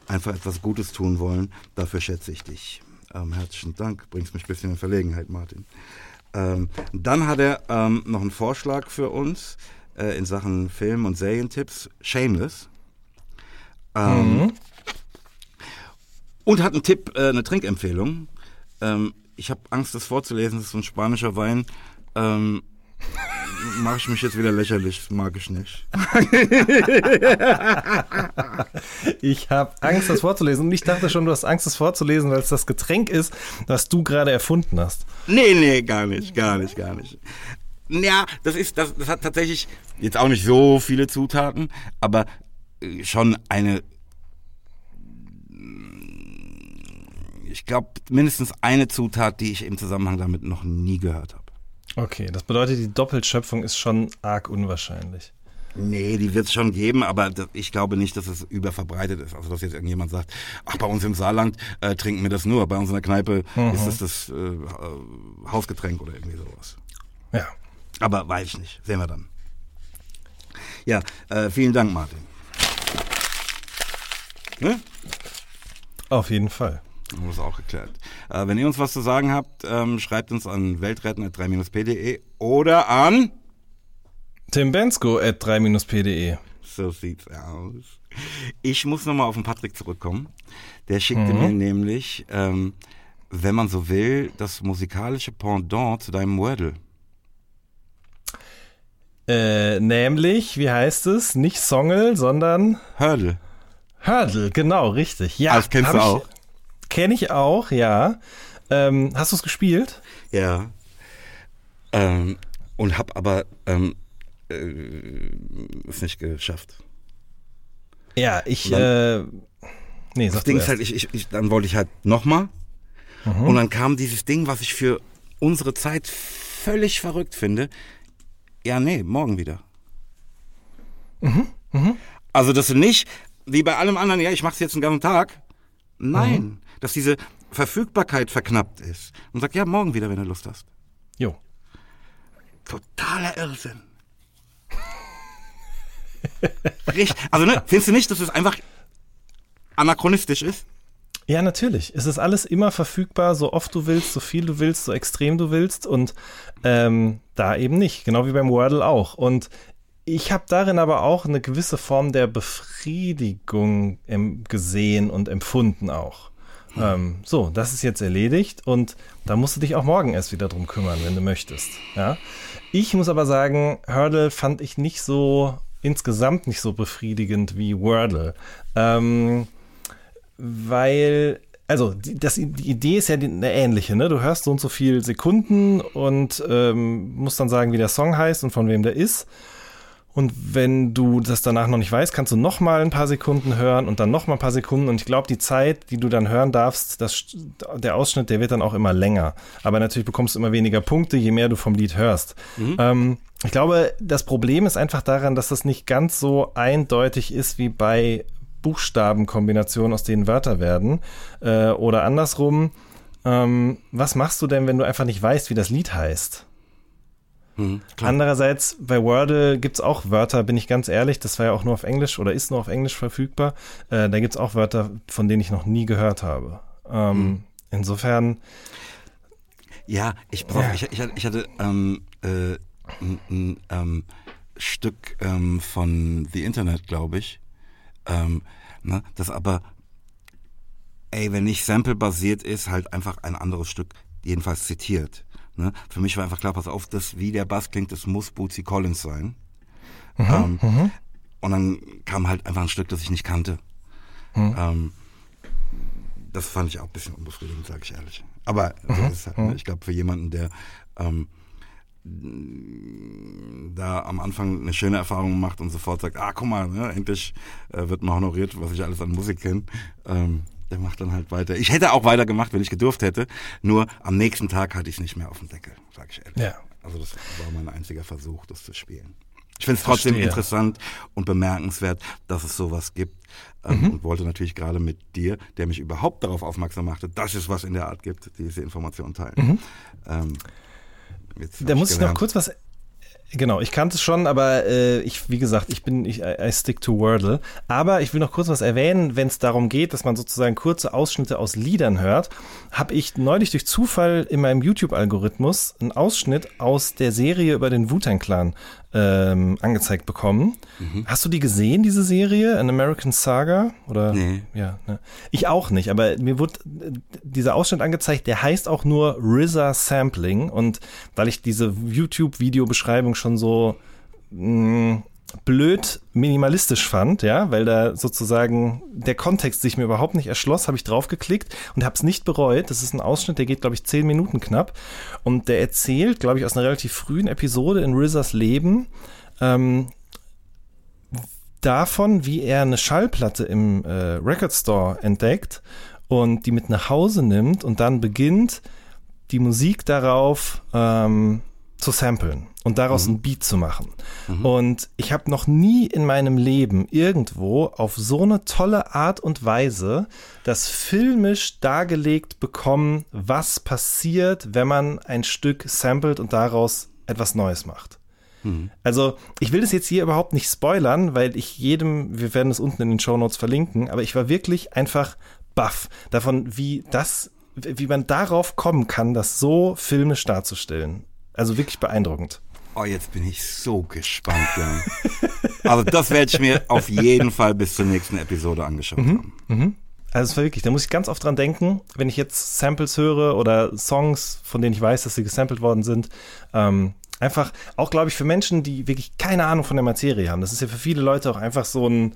einfach etwas Gutes tun wollen. Dafür schätze ich dich. Ähm, herzlichen Dank. Bringst mich ein bisschen in Verlegenheit, Martin. Ähm, dann hat er ähm, noch einen Vorschlag für uns äh, in Sachen Film- und Serientipps. Shameless. Ähm, Und hat einen Tipp, äh, eine Trinkempfehlung. Ähm, ich habe Angst, das vorzulesen. Das ist so ein spanischer Wein. Ähm, Mache ich mich jetzt wieder lächerlich. Mag ich nicht. Ich habe Angst, das vorzulesen. Und ich dachte schon, du hast Angst, das vorzulesen, weil es das Getränk ist, das du gerade erfunden hast. Nee, nee, gar nicht, gar nicht, gar nicht. Ja, das ist, das, das hat tatsächlich jetzt auch nicht so viele Zutaten, aber äh, schon eine, ich glaube, mindestens eine Zutat, die ich im Zusammenhang damit noch nie gehört habe. Okay, das bedeutet, die Doppelschöpfung ist schon arg unwahrscheinlich. Nee, die wird es schon geben, aber das, ich glaube nicht, dass es überverbreitet ist. Also, dass jetzt irgendjemand sagt, ach, bei uns im Saarland äh, trinken wir das nur, bei uns in der Kneipe ist es das äh, äh, Hausgetränk oder irgendwie sowas. Ja. Aber weiß ich nicht. Sehen wir dann. Ja, äh, vielen Dank, Martin. Ne? Auf jeden Fall. Haben wir das auch geklärt. Äh, wenn ihr uns was zu sagen habt, ähm, schreibt uns an weltretten.3-p.de oder an Tim Bensko at 3-p.de. So sieht's aus. Ich muss nochmal auf den Patrick zurückkommen. Der schickte mir nämlich, ähm, wenn man so will, das musikalische Pendant zu deinem Wordle. Äh, nämlich, wie heißt es? Nicht Songel, sondern Hurdle. Hurdle, genau, richtig. Ja, Das kennst du auch? Kenn ich auch, ja. Ähm, hast du es gespielt? Ja. Ähm, und hab aber ähm, äh, es nicht geschafft. Ja, ich, Und äh, nee, Das Ding ist halt, ich, ich, ich, dann wollte ich halt nochmal. Und dann kam dieses Ding, was ich für unsere Zeit völlig verrückt finde. Ja, nee, morgen wieder. Also, dass du nicht, wie bei allem anderen, ja, ich mach's jetzt einen ganzen Tag. Nein, dass diese Verfügbarkeit verknappt ist. Und sag, ja, morgen wieder, wenn du Lust hast. Jo. Totaler Irrsinn. Richtig. Also, ne, findest du nicht, dass es einfach anachronistisch ist? Ja, natürlich. Es ist alles immer verfügbar, so oft du willst, so viel du willst, so extrem du willst und ähm, da eben nicht. Genau wie beim Wordle auch. Und ich habe darin aber auch eine gewisse Form der Befriedigung gesehen und empfunden auch. Hm. Ähm, so, das ist jetzt erledigt und da musst du dich auch morgen erst wieder drum kümmern, wenn du möchtest. Ja? Ich muss aber sagen, Hurdle fand ich nicht so insgesamt nicht so befriedigend wie Wordle. Ähm, weil also die, das, die Idee ist ja eine ähnliche, ne? Du hörst so und so viele Sekunden und ähm, musst dann sagen, wie der Song heißt und von wem der ist. Und wenn du das danach noch nicht weißt, kannst du noch mal ein paar Sekunden hören und dann noch mal ein paar Sekunden. Und ich glaube, die Zeit, die du dann hören darfst, das, der Ausschnitt, der wird dann auch immer länger. Aber natürlich bekommst du immer weniger Punkte, je mehr du vom Lied hörst. Mhm. Ähm, ich glaube, das Problem ist einfach daran, dass das nicht ganz so eindeutig ist wie bei Buchstabenkombinationen, aus denen Wörter werden. Äh, oder andersrum, ähm, was machst du denn, wenn du einfach nicht weißt, wie das Lied heißt? Mhm, Andererseits, bei Wordle gibt es auch Wörter, bin ich ganz ehrlich, das war ja auch nur auf Englisch oder ist nur auf Englisch verfügbar. Äh, da gibt es auch Wörter, von denen ich noch nie gehört habe. Ähm, mhm. Insofern. Ja, ich brauche, ja. ich, ich, ich, hatte ähm, äh, ein, ein ähm, Stück ähm, von The Internet, glaube ich, ähm, ne, das aber, ey, wenn nicht sample-basiert ist, halt einfach ein anderes Stück jedenfalls zitiert. Ne? Für mich war einfach klar, pass auf, das, wie der Bass klingt, das muss Bootsy Collins sein. Mhm, ähm, mhm. Und dann kam halt einfach ein Stück, das ich nicht kannte. Mhm. Ähm, das fand ich auch ein bisschen unbefriedigend, sage ich ehrlich. Aber mhm. halt, ne? Mhm. ich glaube, für jemanden, der ähm, da am Anfang eine schöne Erfahrung macht und sofort sagt, ah, guck mal, ne, endlich äh, wird mal honoriert, was ich alles an Musik kenne. Ähm, der macht dann halt weiter. Ich hätte auch weitergemacht, wenn ich gedurft hätte. Nur am nächsten Tag hatte ich es nicht mehr auf dem Deckel, sag ich ehrlich. Ja. Also das war mein einziger Versuch, das zu spielen. Ich finde es trotzdem interessant und bemerkenswert, dass es sowas gibt. Ähm, mhm. Und wollte natürlich gerade mit dir, der mich überhaupt darauf aufmerksam machte, dass es was in der Art gibt, diese Information teilen. Mhm. Ähm, da muss ich noch kurz was Genau, ich kannte es schon, aber äh, ich, wie gesagt, ich bin, ich I stick to Wordle. Aber ich will noch kurz was erwähnen, wenn es darum geht, dass man sozusagen kurze Ausschnitte aus Liedern hört, habe ich neulich durch Zufall in meinem YouTube-Algorithmus einen Ausschnitt aus der Serie über den Wu-Tang Clan ähm, angezeigt bekommen. Mhm. Hast du die gesehen, diese Serie, An American Saga? Oder? Nee. Ja, ne? Ich auch nicht, aber mir wurde äh, dieser Ausschnitt angezeigt, der heißt auch nur RZA Sampling und weil ich diese YouTube-Videobeschreibung schon so mh, mm, blöd minimalistisch fand, ja, weil da sozusagen der Kontext sich mir überhaupt nicht erschloss, habe ich draufgeklickt und habe es nicht bereut. Das ist ein Ausschnitt, der geht, glaube ich, zehn Minuten knapp und der erzählt, glaube ich, aus einer relativ frühen Episode in Rizzas Leben ähm, davon, wie er eine Schallplatte im äh, Record Store entdeckt und die mit nach Hause nimmt und dann beginnt, die Musik darauf ähm, zu samplen und daraus mhm. ein Beat zu machen. Mhm. Und ich habe noch nie in meinem Leben irgendwo auf so eine tolle Art und Weise das filmisch dargelegt bekommen, was passiert, wenn man ein Stück samplet und daraus etwas Neues macht. Mhm. Also, ich will das jetzt hier überhaupt nicht spoilern, weil ich jedem, wir werden es unten in den Show Notes verlinken, aber ich war wirklich einfach baff davon, wie das, wie man darauf kommen kann, das so filmisch darzustellen. Also wirklich beeindruckend. Oh, jetzt bin ich so gespannt, Jan. also das werde ich mir auf jeden Fall bis zur nächsten Episode angeschaut mhm, haben. Mhm. Also es war wirklich, da muss ich ganz oft dran denken, wenn ich jetzt Samples höre oder Songs, von denen ich weiß, dass sie gesampelt worden sind. Ähm, einfach, auch glaube ich, für Menschen, die wirklich keine Ahnung von der Materie haben. Das ist ja für viele Leute auch einfach so ein,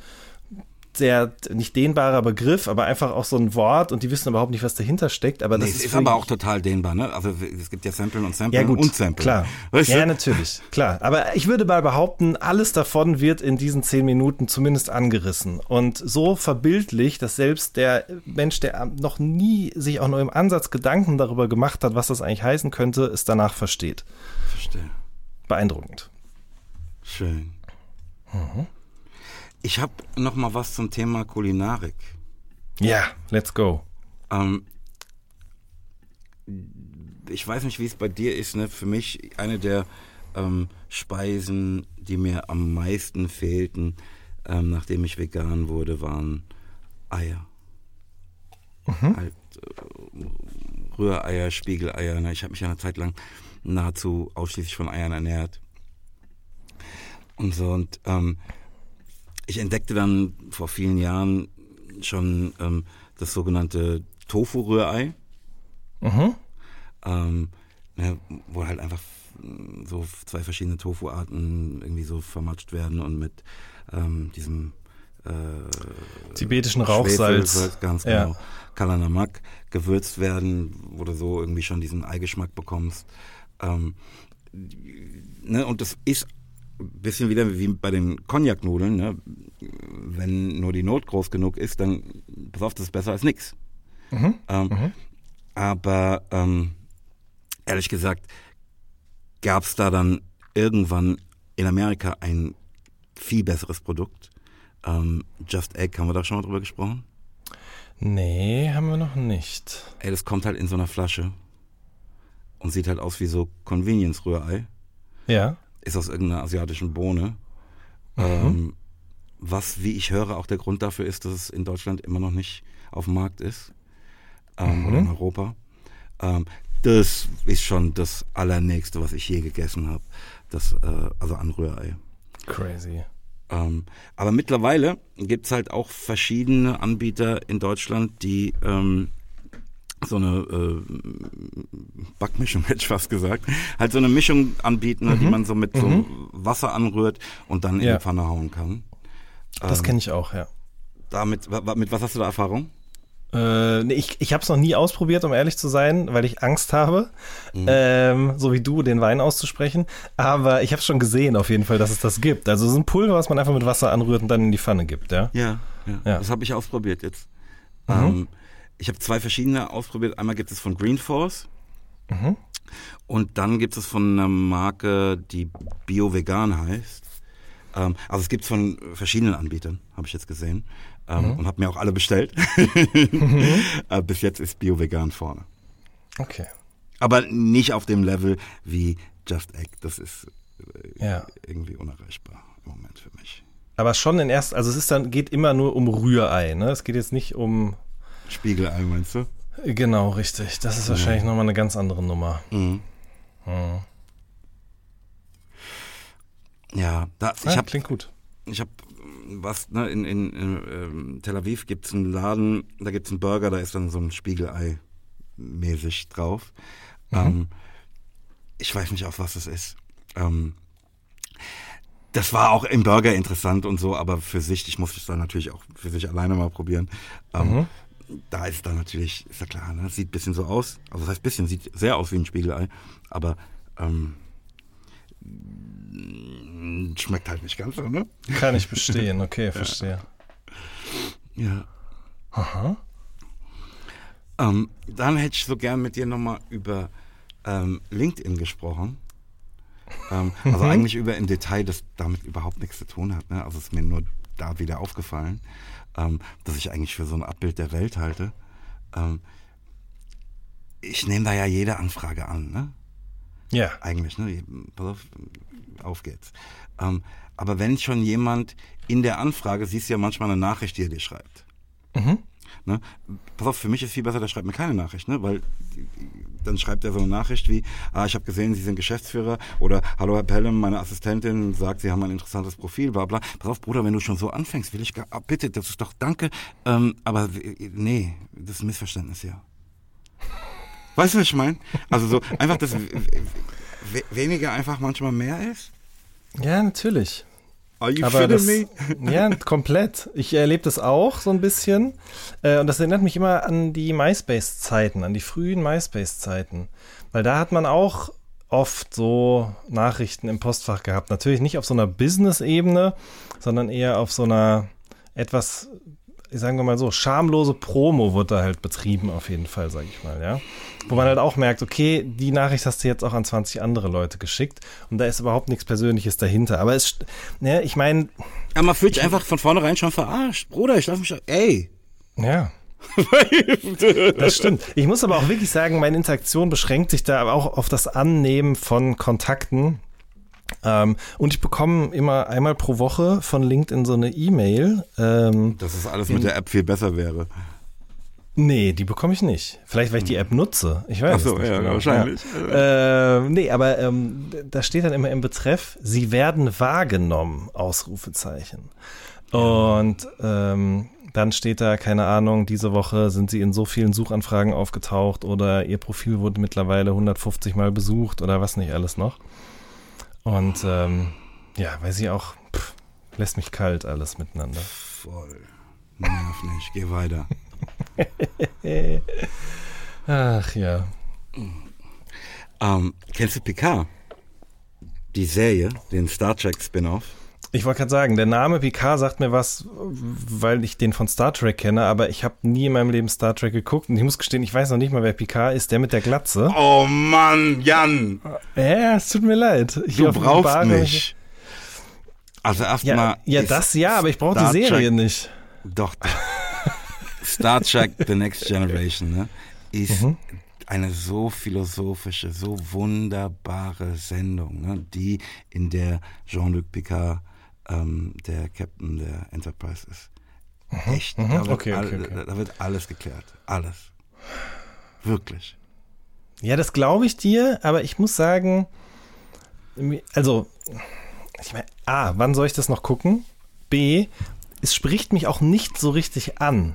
sehr nicht dehnbarer Begriff, aber einfach auch so ein Wort und die wissen überhaupt nicht, was dahinter steckt. Aber das nee, ist, ist aber auch total dehnbar, ne? Also es gibt ja Samplen und Samplen ja, gut, und Samplen. Klar. Du? Ja, natürlich, klar. Aber ich würde mal behaupten, alles davon wird in diesen zehn Minuten zumindest angerissen. Und so verbildlich, dass selbst der Mensch, der noch nie sich auch nur im Ansatz Gedanken darüber gemacht hat, was das eigentlich heißen könnte, es danach versteht. Verstehe. Beeindruckend. Schön. Mhm. Ich habe noch mal was zum Thema Kulinarik. Ja, let's go. Ähm, ich weiß nicht, wie es bei dir ist. Ne? Für mich eine der ähm, Speisen, die mir am meisten fehlten, ähm, nachdem ich vegan wurde, waren Eier. Mhm. Halt, äh, Rühreier, Spiegeleier. Ne? Ich habe mich eine Zeit lang nahezu ausschließlich von Eiern ernährt. und so. Und ähm, ich entdeckte dann vor vielen Jahren schon ähm, das sogenannte Tofu-Rührei. Mhm. Ähm, ne, wo halt einfach so zwei verschiedene Tofu-Arten irgendwie so vermatscht werden und mit ähm, diesem äh, Tibetischen Rauchsalz. Schwefelsalz, ganz Ja. genau. Kalanamak gewürzt werden, wo du so irgendwie schon diesen Eigeschmack bekommst. Ähm, ne, und das ist bisschen wieder wie bei den Cognac-Nudeln. Ne? Wenn nur die Not groß genug ist, dann pass auf, das ist besser als nix. Mhm. Ähm, Aber ähm, ehrlich gesagt gab es da dann irgendwann in Amerika ein viel besseres Produkt. Ähm, Just Egg, haben wir da schon mal drüber gesprochen? Nee, haben wir noch nicht. Ey, das kommt halt in so einer Flasche und sieht halt aus wie so Convenience-Rührei. Ja. Ist aus irgendeiner asiatischen Bohne. Ähm, was, wie ich höre, auch der Grund dafür ist, dass es in Deutschland immer noch nicht auf dem Markt ist. Ähm, Oder in Europa. Ähm, das ist schon das Allernächste, was ich je gegessen habe. Das, äh, also an Rührei. Crazy. Ähm, aber mittlerweile gibt's halt auch verschiedene Anbieter in Deutschland, die ähm, so eine äh, Backmischung, hätte ich fast gesagt, halt so eine Mischung anbieten, ne, die man so mit so Wasser anrührt und dann in Ja. die Pfanne hauen kann. Das Ähm, kenne ich auch, ja. Damit, mit was hast du da Erfahrung? Äh, nee, ich ich habe es noch nie ausprobiert, um ehrlich zu sein, weil ich Angst habe, Mhm. ähm, so wie du, den Wein auszusprechen. Aber ich habe schon gesehen, auf jeden Fall, dass es das gibt. Also es ist ein Pulver, was man einfach mit Wasser anrührt und dann in die Pfanne gibt, ja. Ja, ja. Ja. das habe ich ausprobiert jetzt. Ähm, ich habe zwei verschiedene ausprobiert. Einmal gibt es von Green Force und dann gibt es von einer Marke, die Bio-Vegan heißt. Ähm, also es gibt es von verschiedenen Anbietern, habe ich jetzt gesehen. Ähm, Und habe mir auch alle bestellt. äh, bis jetzt ist Bio-Vegan vorne. Okay. Aber nicht auf dem Level wie Just Egg. Das ist äh, Ja. irgendwie unerreichbar im Moment für mich. Aber schon in erst, also es ist dann, geht immer nur um Rührei, ne? Es geht jetzt nicht um, Spiegelei meinst du? genau, richtig. Das ist wahrscheinlich nochmal eine ganz andere Nummer. Mhm. Hm. Ja, da, Ja, ich habe klingt gut. ich habe was, ne, in, in, in ähm, Tel Aviv gibt's einen Laden, da gibt's einen Burger, da ist dann so ein Spiegelei mäßig drauf. Ähm, ich weiß nicht, auf was es ist. Ähm, das war auch im Burger interessant und so, aber für sich, ich musste es dann natürlich auch für sich alleine mal probieren. Ähm, Da ist dann natürlich, ist ja klar, ne? sieht ein bisschen so aus. Also das heißt bisschen, sieht sehr aus wie ein Spiegelei, aber ähm, schmeckt halt nicht ganz so, ne? Kann ich bestehen, okay, verstehe. Ja. Aha. Ähm, dann hätte ich so gern mit dir nochmal über ähm, LinkedIn gesprochen. Ähm, also eigentlich über im Detail, das damit überhaupt nichts zu tun hat. Ne? Also ist mir nur da wieder aufgefallen, ähm, dass ich eigentlich für so ein Abbild der Welt halte. Ähm, ich nehme da ja jede Anfrage an, ne? Ja. eigentlich, ne? Pass auf, auf geht's. Ähm, aber wenn schon jemand in der Anfrage, siehst du ja manchmal eine Nachricht, die er dir schreibt. Ne? Pass auf, für mich ist viel besser, der schreibt mir keine Nachricht, ne? Weil dann schreibt er so eine Nachricht wie, ah, ich habe gesehen, Sie sind Geschäftsführer oder Hallo Herr Pelham, meine Assistentin sagt, Sie haben ein interessantes Profil, bla bla. Pass auf, Bruder, wenn du schon so anfängst, will ich gar, ah, bitte, das ist doch danke, ähm, aber nee, das ist ein Missverständnis hier. Weißt du, was ich meine? Also so einfach, dass weniger einfach manchmal mehr ist. Ja, natürlich. Are you Aber das, me? ja, komplett. Ich erlebe das auch so ein bisschen. Äh, und das erinnert mich immer an die MySpace-Zeiten, an die frühen MySpace-Zeiten. Weil da hat man auch oft so Nachrichten im Postfach gehabt. Natürlich nicht auf so einer Business-Ebene, sondern eher auf so einer etwas, sagen wir mal so, schamlose Promo wird da halt betrieben, auf jeden Fall, sage ich mal, ja. Wo man halt auch merkt, okay, die Nachricht hast du jetzt auch an 20 andere Leute geschickt und da ist überhaupt nichts Persönliches dahinter. Aber es, ne, ich meine, Ja, man fühlt sich einfach von vornherein schon verarscht. Bruder, ich lass mich, ey. Ja. das stimmt. Ich muss aber auch wirklich sagen, meine Interaktion beschränkt sich da aber auch auf das Annehmen von Kontakten. Ähm, und ich bekomme immer einmal pro Woche von LinkedIn so eine E-Mail. Ähm, Dass es alles mit der App viel besser wäre. Nee, die bekomme ich nicht. Vielleicht, weil ich die App nutze. Ich weiß Ach so, es nicht. ja, genau. wahrscheinlich. Ja. Äh, nee, aber ähm, da steht dann immer im Betreff, sie werden wahrgenommen, Ausrufezeichen. Und ähm, dann steht da, keine Ahnung, diese Woche sind sie in so vielen Suchanfragen aufgetaucht oder ihr Profil wurde mittlerweile 150 Mal besucht oder was nicht alles noch. Und ähm, ja, weiß ich auch, pff, lässt mich kalt alles miteinander. Voll. Nerv nicht, geh weiter. Ach ja. Ähm, kennst du Picard? Die Serie, den Star Trek Spin-off? Ich wollte gerade sagen, der Name Picard sagt mir was, weil ich den von Star Trek kenne, aber ich habe nie in meinem Leben Star Trek geguckt und ich muss gestehen, ich weiß noch nicht mal, wer Picard ist, der mit der Glatze. Oh Mann, Jan! Ja, es tut mir leid. Ich Du brauchst mich-. Also Ja, erstmal. ja ist das ja, aber ich brauche die Serie Trek- nicht. Doch. Star Trek The Next Generation ne, ist Mhm. eine so philosophische, so wunderbare Sendung, ne, die in der Jean-Luc Picard ähm, der Captain der Enterprise ist. Echt, da, wird Mhm. Okay, all- okay, okay. da wird alles geklärt. Alles. Wirklich. Ja, das glaube ich dir, aber ich muss sagen, also, ich meine, A, wann soll ich das noch gucken? B, es spricht mich auch nicht so richtig an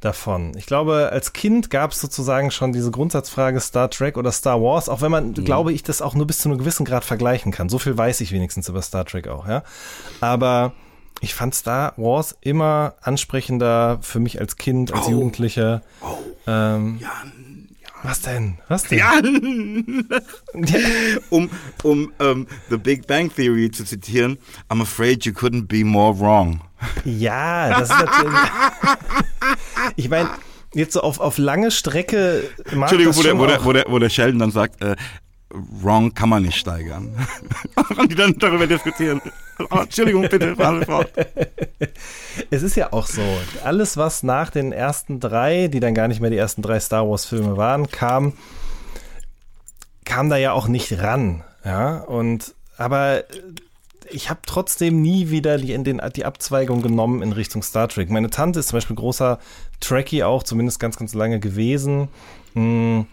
davon. Ich glaube, als Kind gab es sozusagen schon diese Grundsatzfrage Star Trek oder Star Wars, auch wenn man, glaube ich, das auch nur bis zu einem gewissen Grad vergleichen kann. So viel weiß ich wenigstens über Star Trek auch, ja. Aber ich fand Star Wars immer ansprechender für mich als Kind, als Oh. Jugendlicher. Ähm, was denn? Was denn? Jan! um um ähm, The Big Bang Theory zu zitieren, I'm afraid you couldn't be more wrong. Ja, das ist natürlich. ich meine, jetzt so auf, auf lange Strecke. Entschuldigung, wo der, wo, der, wo, der, wo der Sheldon dann sagt, äh, wrong kann man nicht steigern. Und die dann darüber diskutieren. Oh, Entschuldigung, bitte, fahren fort. Es ist ja auch so. Alles, was nach den ersten drei, die dann gar nicht mehr die ersten drei Star Wars-Filme waren, kam, kam da ja auch nicht ran. Ja, und aber ich habe trotzdem nie wieder die, in den, die Abzweigung genommen in Richtung Star Trek. Meine Tante ist zum Beispiel großer Trekkie auch, zumindest ganz, ganz lange gewesen. Hm,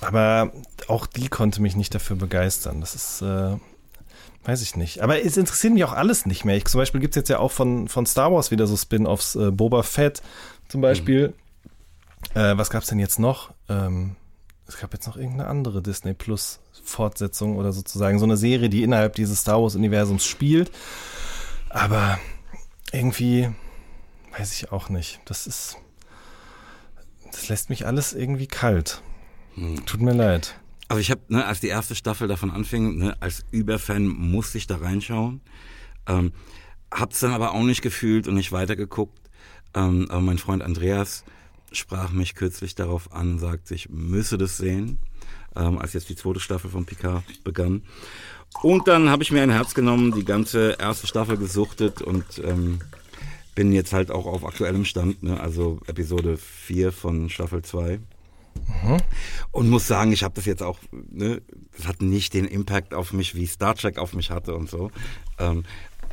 aber auch die konnte mich nicht dafür begeistern. Das ist, äh, weiß ich nicht. Aber es interessiert mich auch alles nicht mehr. Ich, zum Beispiel gibt es jetzt ja auch von, von Star Wars wieder so Spin-offs. Äh, Boba Fett zum Beispiel. Äh, was gab es denn jetzt noch? Ähm, es gab jetzt noch irgendeine andere Disney Plus Fortsetzung oder sozusagen so eine Serie, die innerhalb dieses Star Wars Universums spielt. Aber irgendwie weiß ich auch nicht. Das ist, das lässt mich alles irgendwie kalt. Tut mir leid. Also ich habe, ne, als die erste Staffel davon anfing, ne, als Überfan musste ich da reinschauen. Ähm, hab's dann aber auch nicht gefühlt und nicht weitergeguckt. Ähm, aber mein Freund Andreas sprach mich kürzlich darauf an und sagte, ich müsse das sehen, ähm, als jetzt die zweite Staffel von Picard begann. Und dann habe ich mir ein Herz genommen, die ganze erste Staffel gesuchtet und ähm, bin jetzt halt auch auf aktuellem Stand, ne? also Episode 4 von Staffel 2. Und muss sagen, ich habe das jetzt auch, ne, das hat nicht den Impact auf mich, wie Star Trek auf mich hatte und so. Ähm,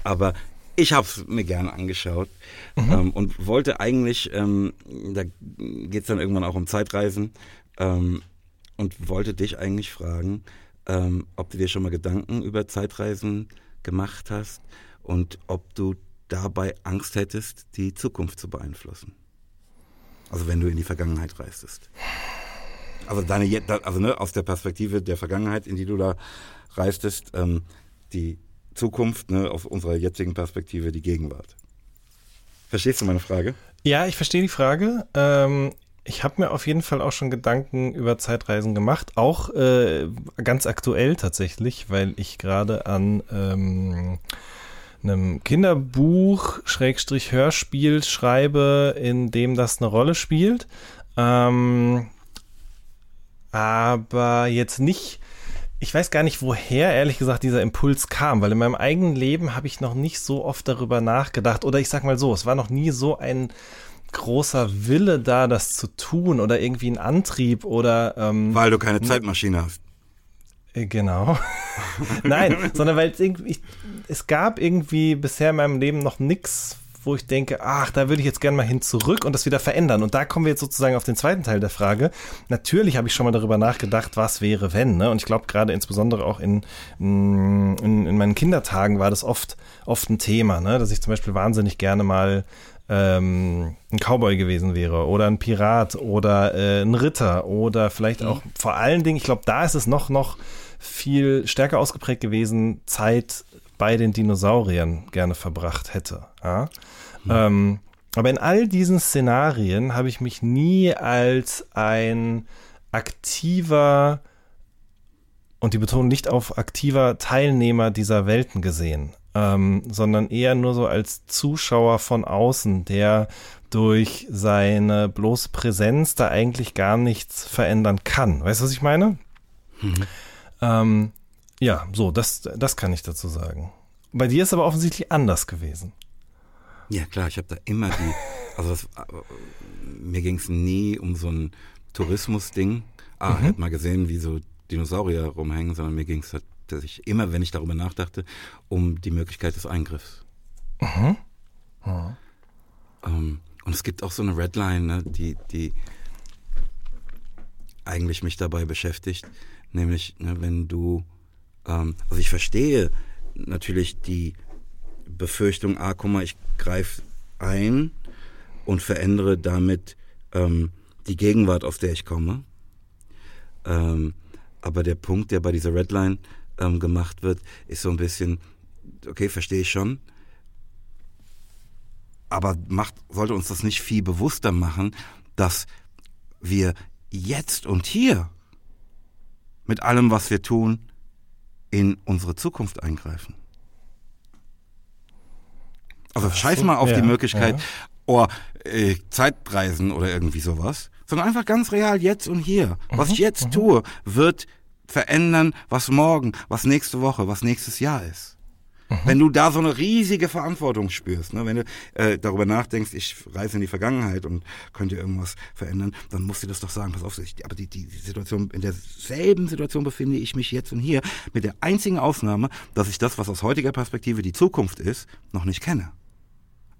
aber ich habe es mir gerne angeschaut ähm, und wollte eigentlich, ähm, da geht's dann irgendwann auch um Zeitreisen ähm, und wollte dich eigentlich fragen, ähm, ob du dir schon mal Gedanken über Zeitreisen gemacht hast und ob du dabei Angst hättest, die Zukunft zu beeinflussen. Also wenn du in die Vergangenheit reistest. Also deine, also ne, aus der Perspektive der Vergangenheit, in die du da reistest, ähm, die Zukunft, ne, aus unserer jetzigen Perspektive die Gegenwart. Verstehst du meine Frage? Ja, ich verstehe die Frage. Ähm, ich habe mir auf jeden Fall auch schon Gedanken über Zeitreisen gemacht, auch äh, ganz aktuell tatsächlich, weil ich gerade an ähm, einem Kinderbuch, Schrägstrich Hörspiel schreibe, in dem das eine Rolle spielt. Ähm, aber jetzt nicht, ich weiß gar nicht, woher ehrlich gesagt dieser Impuls kam, weil in meinem eigenen Leben habe ich noch nicht so oft darüber nachgedacht. Oder ich sag mal so, es war noch nie so ein großer Wille da, das zu tun oder irgendwie ein Antrieb oder ähm, Weil du keine Zeitmaschine hast. äh, Genau. Nein, sondern weil es irgendwie, ich, es gab irgendwie bisher in meinem Leben noch nichts, wo ich denke, ach, da würde ich jetzt gerne mal hin zurück und das wieder verändern. Und da kommen wir jetzt sozusagen auf den zweiten Teil der Frage. Natürlich habe ich schon mal darüber nachgedacht, was wäre, wenn. Ne? Und ich glaube, gerade insbesondere auch in, in, in meinen Kindertagen war das oft, oft ein Thema, ne? dass ich zum Beispiel wahnsinnig gerne mal ähm, ein Cowboy gewesen wäre oder ein Pirat oder äh, ein Ritter oder vielleicht mhm. auch vor allen Dingen, ich glaube, da ist es noch, noch viel stärker ausgeprägt gewesen, Zeit bei den Dinosauriern gerne verbracht hätte. Ja? Mhm. Ähm, aber in all diesen Szenarien habe ich mich nie als ein aktiver und die Betonung nicht auf aktiver Teilnehmer dieser Welten gesehen, ähm, sondern eher nur so als Zuschauer von außen, der durch seine bloße Präsenz da eigentlich gar nichts verändern kann. Weißt du, was ich meine? Mhm. Ähm, ja, so, das, das kann ich dazu sagen. Bei dir ist aber offensichtlich anders gewesen. Ja, klar, ich habe da immer die, also das, mir ging es nie um so ein Tourismus-Ding. Ah, mhm. ich habe mal gesehen, wie so Dinosaurier rumhängen, sondern mir ging es tatsächlich immer, wenn ich darüber nachdachte, um die Möglichkeit des Eingriffs. Mhm. Mhm. Ähm, und es gibt auch so eine Redline, ne, die, die eigentlich mich dabei beschäftigt, nämlich ne, wenn du, ähm, also ich verstehe natürlich die Befürchtung, ah, guck mal, ich greife ein und verändere damit ähm, die Gegenwart, aus der ich komme. Ähm, aber der Punkt, der bei dieser Redline ähm, gemacht wird, ist so ein bisschen, okay, verstehe ich schon. Aber macht, sollte uns das nicht viel bewusster machen, dass wir jetzt und hier mit allem, was wir tun, in unsere Zukunft eingreifen. Also scheiß mal auf ja, die Möglichkeit, ja. oh, äh, Zeitreisen oder irgendwie sowas, sondern einfach ganz real jetzt und hier. Was mhm, ich jetzt mhm. tue, wird verändern, was morgen, was nächste Woche, was nächstes Jahr ist. Mhm. Wenn du da so eine riesige Verantwortung spürst, ne, wenn du äh, darüber nachdenkst, ich reise in die Vergangenheit und könnte irgendwas verändern, dann musst du das doch sagen, pass auf, aber die, die, die Situation, in derselben Situation befinde ich mich jetzt und hier, mit der einzigen Ausnahme, dass ich das, was aus heutiger Perspektive die Zukunft ist, noch nicht kenne.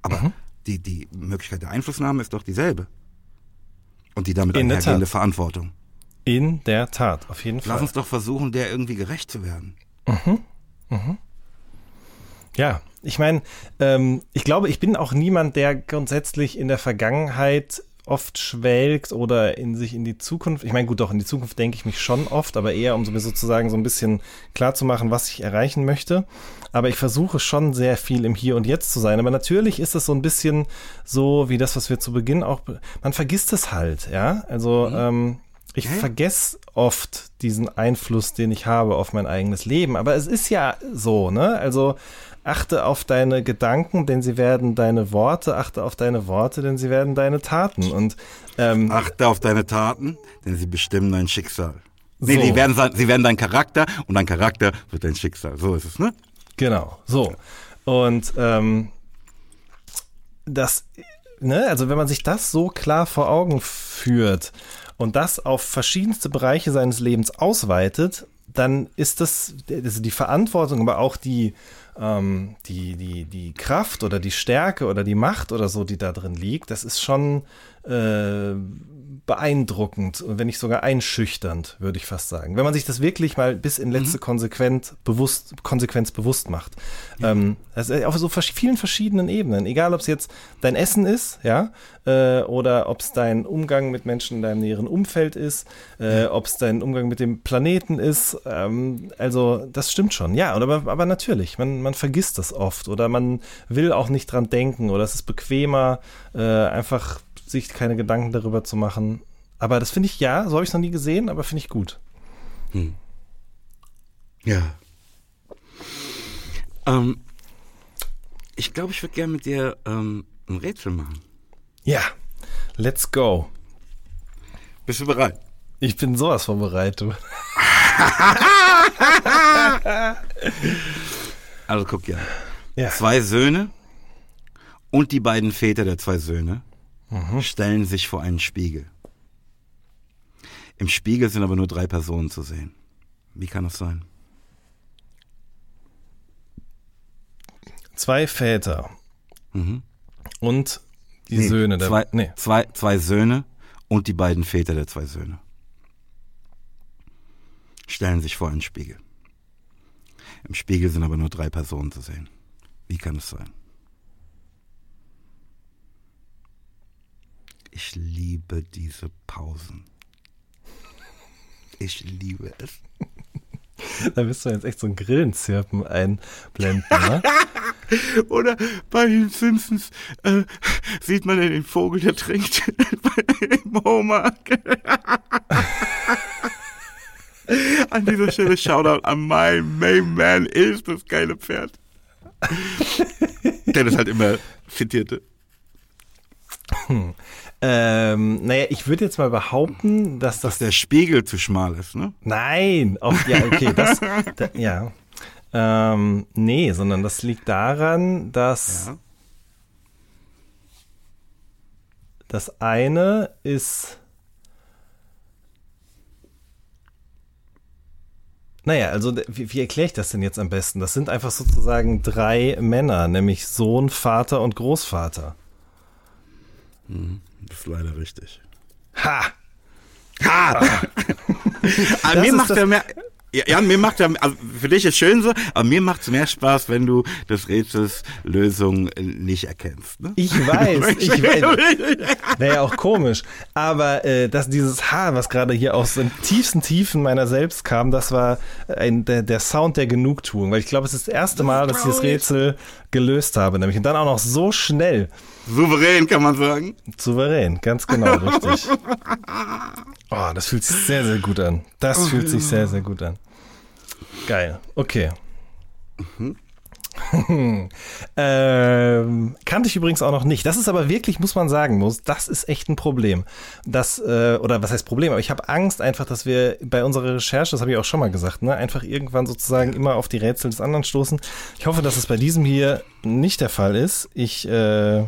Aber mhm. die, die Möglichkeit der Einflussnahme ist doch dieselbe. Und die damit einhergehende Verantwortung. In der Tat, auf jeden Fall. Lass uns doch versuchen, der irgendwie gerecht zu werden. Mhm. Mhm. Ja, ich meine, ähm, ich glaube, ich bin auch niemand, der grundsätzlich in der Vergangenheit oft schwelgt oder in sich in die Zukunft. Ich meine, gut, doch, in die Zukunft denke ich mich schon oft, aber eher, um mir sozusagen so ein bisschen klar zu machen, was ich erreichen möchte. Aber ich versuche schon sehr viel im Hier und Jetzt zu sein. Aber natürlich ist es so ein bisschen so wie das, was wir zu Beginn auch, man vergisst es halt, ja. Also, mhm. ähm, ich Hä? vergesse oft diesen Einfluss, den ich habe auf mein eigenes Leben. Aber es ist ja so, ne? Also achte auf deine Gedanken, denn sie werden deine Worte. Achte auf deine Worte, denn sie werden deine Taten. Und ähm, achte auf deine Taten, denn sie bestimmen dein Schicksal. Nee, so. sie, werden, sie werden dein Charakter und dein Charakter wird dein Schicksal. So ist es, ne? Genau, so. Und ähm, das, ne, also wenn man sich das so klar vor Augen führt, und das auf verschiedenste Bereiche seines Lebens ausweitet, dann ist das, also die Verantwortung, aber auch die, ähm, die, die, die Kraft oder die Stärke oder die Macht oder so, die da drin liegt, das ist schon äh, beeindruckend und wenn nicht sogar einschüchternd, würde ich fast sagen. Wenn man sich das wirklich mal bis in letzte mhm. Konsequenz bewusst, Konsequenz bewusst macht. Ja. Ähm, also auf so vielen verschiedenen Ebenen. Egal, ob es jetzt dein Essen ist, ja, äh, oder ob es dein Umgang mit Menschen in deinem näheren Umfeld ist, äh, ob es dein Umgang mit dem Planeten ist. Ähm, also, das stimmt schon. Ja, aber, aber natürlich, man, man vergisst das oft oder man will auch nicht dran denken oder es ist bequemer, äh, einfach sich keine Gedanken darüber zu machen. Aber das finde ich, ja, so habe ich es noch nie gesehen, aber finde ich gut. Hm. Ja. Ähm, ich glaube, ich würde gerne mit dir ähm, ein Rätsel machen. Ja, let's go. Bist du bereit? Ich bin sowas von bereit, du. also guck ja. ja. Zwei Söhne und die beiden Väter der zwei Söhne mhm. stellen sich vor einen Spiegel. Im Spiegel sind aber nur drei Personen zu sehen. Wie kann das sein? Zwei Väter. Mhm. Und die Nee, Söhne der. zwei, nee. zwei, zwei Söhne und die beiden Väter der zwei Söhne. Stellen sich vor einen Spiegel. Im Spiegel sind aber nur drei Personen zu sehen. Wie kann es sein? Ich liebe diese Pausen. Ich liebe es. Da bist du jetzt echt so ein Grillenzirpen einblenden, ne? Oder bei den Simpsons äh, sieht man den Vogel, der trinkt im Homer. an dieser Stelle Shoutout an mein Main Man ist das geile Pferd. der das halt immer zitierte. Ähm, naja, ich würde jetzt mal behaupten, dass das Dass der Spiegel zu schmal ist, ne? Nein, auf, ja, okay, das, da, ja. Ähm, nee, sondern das liegt daran, dass Ja. das eine ist. Naja, also wie, wie erkläre ich das denn jetzt am besten? Das sind einfach sozusagen drei Männer, nämlich Sohn, Vater und Großvater. Das ist leider richtig. Ha! Ha! aber Das mir macht das- ja mehr. Ja, mir macht ja, also für dich ist schön so, aber mir macht es mehr Spaß, wenn du des Rätsels Lösung äh, nicht erkennst. Ne? Ich weiß, ich weiß. Wäre ja auch komisch. Aber äh, dass dieses Haar, was gerade hier aus den tiefsten Tiefen meiner selbst kam, das war ein, der, der Sound der Genugtuung. Weil ich glaube, es ist das erste Mal, dass ich das Rätsel gelöst habe. Nämlich und dann auch noch so schnell. Souverän, kann man sagen. Souverän, ganz genau, richtig. Oh, das fühlt sich sehr, sehr gut an. Das fühlt sich sehr, sehr gut an. Geil. Okay. ähm, kannte ich übrigens auch noch nicht. Das ist aber wirklich, muss man sagen, muss, das ist echt ein Problem. Das, äh, oder was heißt Problem? Aber ich habe Angst einfach, dass wir bei unserer Recherche, das habe ich auch schon mal gesagt, ne, einfach irgendwann sozusagen immer auf die Rätsel des anderen stoßen. Ich hoffe, dass es bei diesem hier nicht der Fall ist. Ich äh,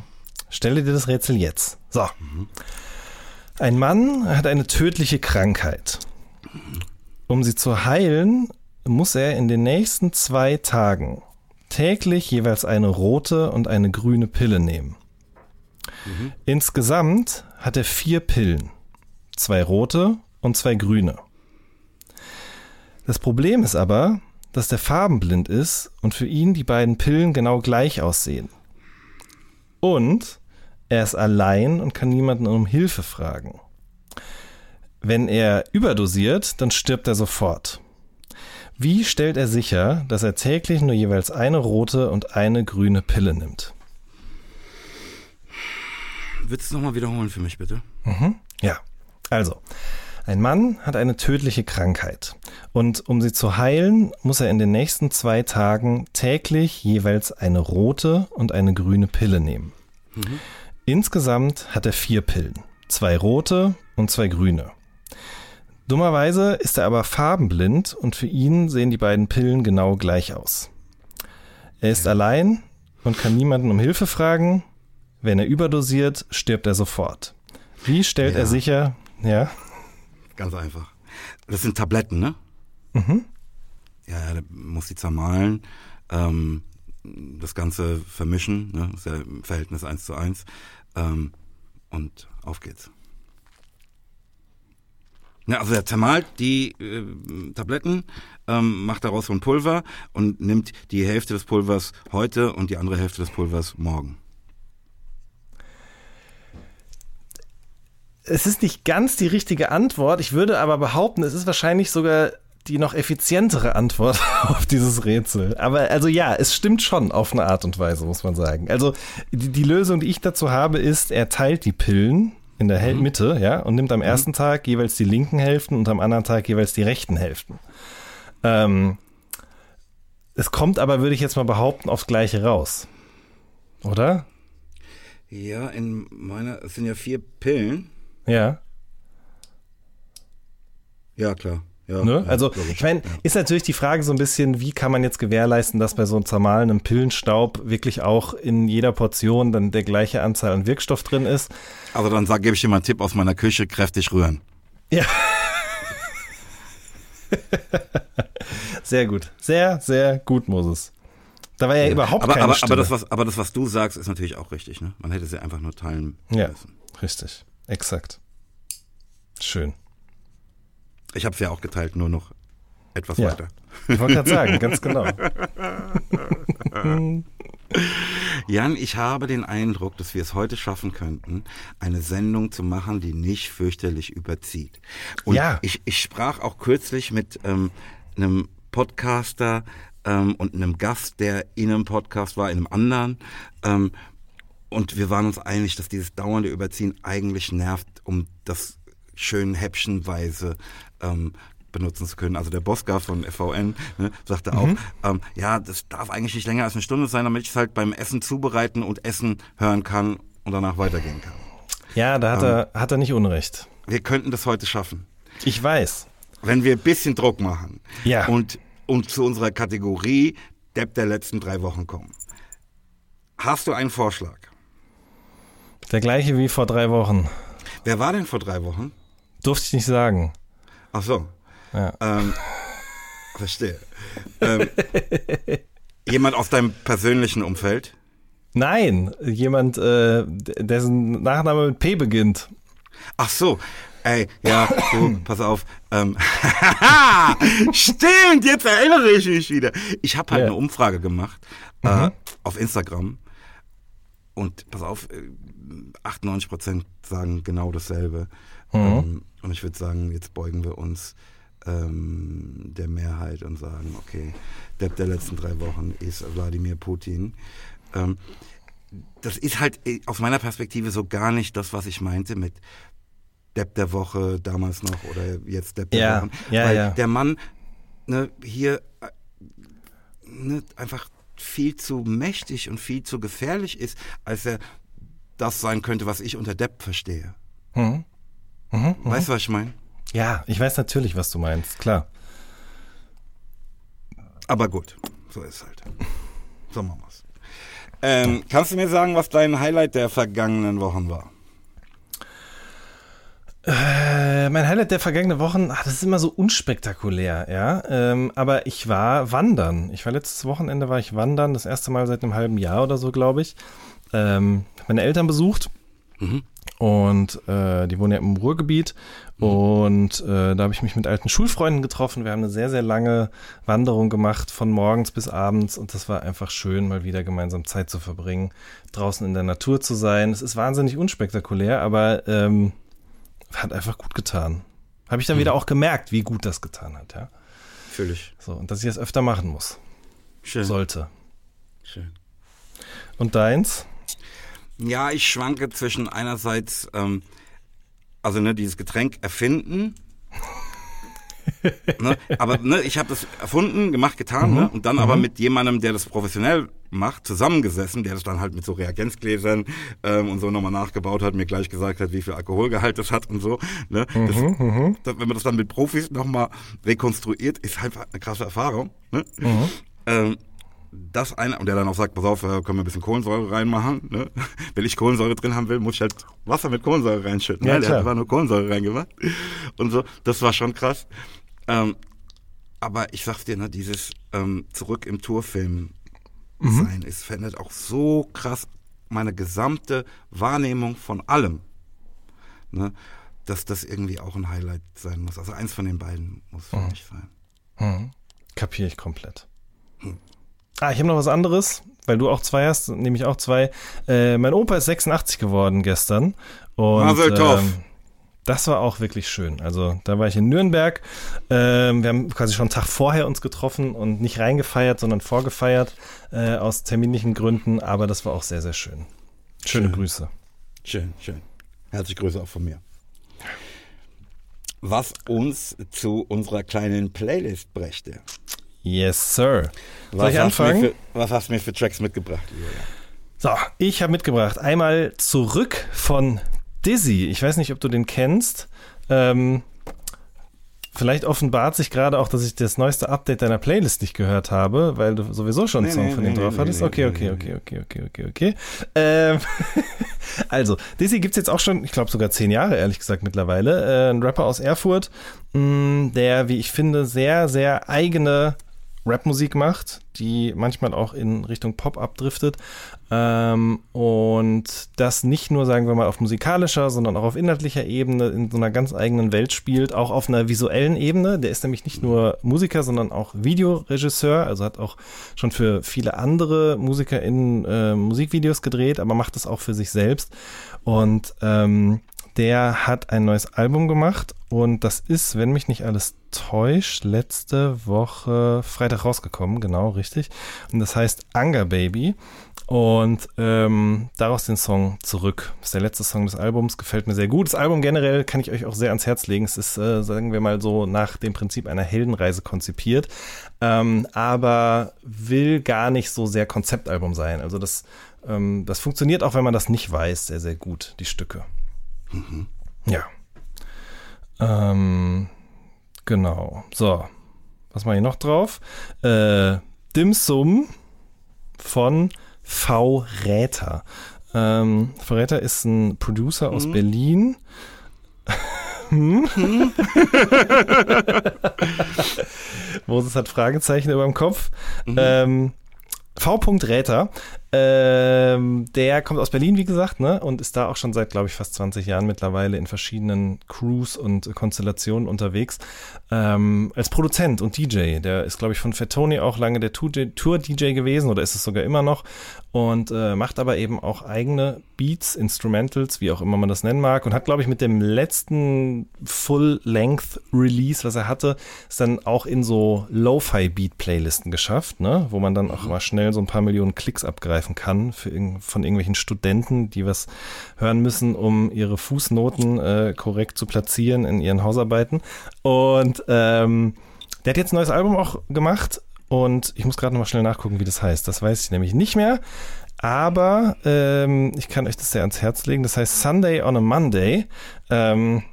stelle dir das Rätsel jetzt. So. Ein Mann hat eine tödliche Krankheit. Um sie zu heilen, muss er in den nächsten zwei Tagen täglich jeweils eine rote und eine grüne Pille nehmen. Insgesamt hat er vier Pillen, zwei rote und zwei grüne. Das Problem ist aber, dass der farbenblind ist und für ihn die beiden Pillen genau gleich aussehen. Und er ist allein und kann niemanden um Hilfe fragen. Wenn er überdosiert, dann stirbt er sofort. Wie stellt er sicher, dass er täglich nur jeweils eine rote und eine grüne Pille nimmt? Willst du nochmal wiederholen für mich, bitte? Ja, also, ein Mann hat eine tödliche Krankheit und um sie zu heilen, muss er in den nächsten zwei Tagen täglich jeweils eine rote und eine grüne Pille nehmen. Insgesamt hat er vier Pillen, zwei rote und zwei grüne. Dummerweise ist er aber farbenblind und für ihn sehen die beiden Pillen genau gleich aus. Er ist allein und kann niemanden um Hilfe fragen. Wenn er überdosiert, stirbt er sofort. Wie stellt Ja. er sicher, ja, Ganz einfach. Das sind Tabletten, ne? Mhm. Ja, der muss die zermahlen, ähm, das Ganze vermischen, ne? Das ist ja im Verhältnis 1 zu 1. Ähm, und auf geht's. Ja, also er zermalt die äh, Tabletten, ähm, macht daraus so ein Pulver und nimmt die Hälfte des Pulvers heute und die andere Hälfte des Pulvers morgen. Es ist nicht ganz die richtige Antwort. Ich würde aber behaupten, es ist wahrscheinlich sogar die noch effizientere Antwort auf dieses Rätsel. Aber also ja, es stimmt schon auf eine Art und Weise, muss man sagen. Also die, die Lösung, die ich dazu habe, ist, er teilt die Pillen in der Hel- Mitte, ja, und nimmt am ersten Tag jeweils die linken Hälften und am anderen Tag jeweils die rechten Hälften. Ähm, es kommt aber, würde ich jetzt mal behaupten, aufs Gleiche raus. Oder? Ja, in meiner, es sind ja vier Pillen. Ja. Ja, klar. Ja, Ne? ja, also, ich meine, ist natürlich die Frage so ein bisschen, wie kann man jetzt gewährleisten, dass bei so einem zermahlenen Pillenstaub wirklich auch in jeder Portion dann der gleiche Anzahl an Wirkstoff drin ist? Also dann sag, gebe ich dir mal einen Tipp aus meiner Küche, kräftig rühren. Ja. sehr gut. Sehr, sehr gut, Moses. Da war ja, überhaupt aber, keine aber, Stimme. aber, das, was, aber das, was du sagst, ist natürlich auch richtig. Ne? Man hätte sie einfach nur teilen ja, müssen. richtig. Exakt. Schön. Ich habe es ja auch geteilt, nur noch etwas Ja. weiter. Ich wollte gerade sagen, ganz genau. Jan, ich habe den Eindruck, dass wir es heute schaffen könnten, eine Sendung zu machen, die nicht fürchterlich überzieht. Und Ja. ich, ich sprach auch kürzlich mit ähm, einem Podcaster ähm, und einem Gast, der in einem Podcast war, in einem anderen. Ähm, und wir waren uns einig, dass dieses dauernde Überziehen eigentlich nervt, um das schön häppchenweise ähm, benutzen zu können. Also der Bosca von FVN ne, sagte auch, ähm, ja, das darf eigentlich nicht länger als eine Stunde sein, damit ich es halt beim Essen zubereiten und Essen hören kann und danach weitergehen kann. Ja, da hat, er, hat er nicht Unrecht. Wir könnten das heute schaffen, Ich weiß. wenn wir ein bisschen Druck machen Ja. und, und zu unserer Kategorie Depp der letzten drei Wochen kommen. Hast du einen Vorschlag? Der gleiche wie vor drei Wochen. Wer war denn vor drei Wochen? Durfte ich nicht sagen. Ach so. Ja. Ähm, verstehe. Ähm, jemand aus deinem persönlichen Umfeld? Nein, jemand, äh, dessen Nachname mit P beginnt. Ach so. Ey, ja, du, pass auf. Ähm, stimmt, jetzt erinnere ich mich wieder. Ich habe halt Ja. eine Umfrage gemacht äh, auf Instagram. Und pass auf, äh, 98 Prozent sagen genau dasselbe. Ähm, und ich würde sagen, jetzt beugen wir uns ähm, der Mehrheit und sagen, okay, Depp der letzten drei Wochen ist Wladimir Putin. Ähm, das ist halt äh, aus meiner Perspektive so gar nicht das, was ich meinte mit Depp der Woche damals noch oder jetzt Depp der Ja, Wochen. ja, Weil ja. der Mann ne, hier äh, ne, einfach viel zu mächtig und viel zu gefährlich ist, als er das sein könnte, was ich unter Depp verstehe. Mhm. Weißt du, was ich meine? Ja, ich weiß natürlich, was du meinst, klar. Aber gut, so ist es halt. So machen wir's. Ähm, kannst du mir sagen, was dein Highlight der vergangenen Wochen war? Äh, mein Highlight der vergangenen Wochen, ach, das ist immer so unspektakulär, ja. Ähm, aber ich war wandern. Ich war letztes Wochenende war ich wandern, das erste Mal seit einem halben Jahr oder so, glaube ich. Ähm, meine Eltern besucht und äh, die wohnen ja im Ruhrgebiet und äh, da habe ich mich mit alten Schulfreunden getroffen. Wir haben eine sehr, sehr lange Wanderung gemacht, von morgens bis abends und das war einfach schön, mal wieder gemeinsam Zeit zu verbringen, draußen in der Natur zu sein. Es ist wahnsinnig unspektakulär, aber ähm, hat einfach gut getan. Habe ich dann wieder auch gemerkt, wie gut das getan hat, ja. Fühl ich. So, und dass ich das öfter machen muss. Schön. Sollte. Schön. Und deins? Ja, ich schwanke zwischen einerseits, ähm, also ne, dieses Getränk erfinden. ne, aber ne, ich habe das erfunden, gemacht, getan, ne, und dann aber mit jemandem, der das professionell macht, zusammengesessen, der das dann halt mit so Reagenzgläsern ähm, und so nochmal nachgebaut hat, mir gleich gesagt hat, wie viel Alkoholgehalt das hat und so. Ne, das, das, wenn man das dann mit Profis nochmal rekonstruiert, ist halt eine krasse Erfahrung. Ne? Ähm, das eine, und der dann auch sagt, pass auf, äh, können wir ein bisschen Kohlensäure reinmachen. Ne? Wenn ich Kohlensäure drin haben will, muss ich halt Wasser mit Kohlensäure reinschütten. Ja, ne? Der hat einfach nur Kohlensäure reingemacht. Und so, das war schon krass. Ähm, aber ich sag's dir, ne, dieses ähm, zurück im Tourfilm sein, es verändert auch so krass meine gesamte Wahrnehmung von allem. Ne? Dass das irgendwie auch ein Highlight sein muss. Also eins von den beiden muss für mich sein. Hm. Kapiere ich komplett. Ah, ich habe noch was anderes, weil du auch zwei hast, nehme ich auch zwei. Äh, mein Opa ist 86 geworden gestern. Und, Mazel tov. ähm, das war auch wirklich schön. Also da war ich in Nürnberg. Ähm, wir haben quasi schon einen Tag vorher uns getroffen und nicht reingefeiert, sondern vorgefeiert äh, aus terminlichen Gründen. Aber das war auch sehr, sehr schön. Schöne Schön. Grüße. Schön, schön. Herzliche Grüße auch von mir. Was uns zu unserer kleinen Playlist brächte. Yes, sir. Soll Was ich hast, du mir anfangen? für, was hast du mir für Tracks mitgebracht? So, ich habe mitgebracht einmal zurück von Dizzy. Ich weiß nicht, ob du den kennst. Ähm, vielleicht offenbart sich gerade auch, dass ich das neueste Update deiner Playlist nicht gehört habe, weil du sowieso schon einen Song von ihm drauf hattest. Okay, okay, okay, okay, okay, okay, okay. Ähm, also, Dizzy gibt's jetzt auch schon, ich glaube sogar zehn Jahre, ehrlich gesagt, mittlerweile. Äh, ein Rapper aus Erfurt, mh, der, wie ich finde, sehr, sehr eigene Rapmusik macht, die manchmal auch in Richtung Pop abdriftet. Ähm, und das nicht nur, sagen wir mal, auf musikalischer, sondern auch auf inhaltlicher Ebene in so einer ganz eigenen Welt spielt, auch auf einer visuellen Ebene. Der ist nämlich nicht nur Musiker, sondern auch Videoregisseur, also hat auch schon für viele andere Musiker in äh, Musikvideos gedreht, aber macht das auch für sich selbst. Und ähm, der hat ein neues Album gemacht und das ist, wenn mich nicht alles täuscht, letzte Woche Freitag rausgekommen, genau richtig. Und das heißt Anger Baby und ähm, daraus den Song Zurück. Das ist der letzte Song des Albums, gefällt mir sehr gut. Das Album generell kann ich euch auch sehr ans Herz legen. Es ist, äh, sagen wir mal so, nach dem Prinzip einer Heldenreise konzipiert, ähm, aber will gar nicht so sehr Konzeptalbum sein. Also das, ähm, das funktioniert auch, wenn man das nicht weiß, sehr, sehr gut, die Stücke. Mhm. Ja. Ähm, genau. So. Was mache ich noch drauf? Äh, Dim Sum von V. Räther. Ähm, v. Räther ist ein Producer aus mhm. Berlin. hm? Moses hat Fragezeichen über dem Kopf. Mhm. Ähm, V. Räther ähm, der kommt aus Berlin, wie gesagt, ne? Und ist da auch schon seit, glaube ich, fast 20 Jahren mittlerweile in verschiedenen Crews und Konstellationen unterwegs. Ähm, als Produzent und DJ. Der ist, glaube ich, von Fettoni auch lange der Tour-DJ gewesen oder ist es sogar immer noch. Und äh, macht aber eben auch eigene Beats, Instrumentals, wie auch immer man das nennen mag. Und hat, glaube ich, mit dem letzten Full-Length-Release, was er hatte, es dann auch in so Lo-Fi-Beat-Playlisten geschafft, ne? Wo man dann auch mal schnell so ein paar Millionen Klicks abgreift greifen kann für, von irgendwelchen Studenten, die was hören müssen, um ihre Fußnoten äh, korrekt zu platzieren in ihren Hausarbeiten. Und ähm, der hat jetzt ein neues Album auch gemacht und ich muss gerade nochmal schnell nachgucken, wie das heißt. Das weiß ich nämlich nicht mehr. Aber ähm, ich kann euch das sehr ans Herz legen. Das heißt Sunday on a Monday. Ähm,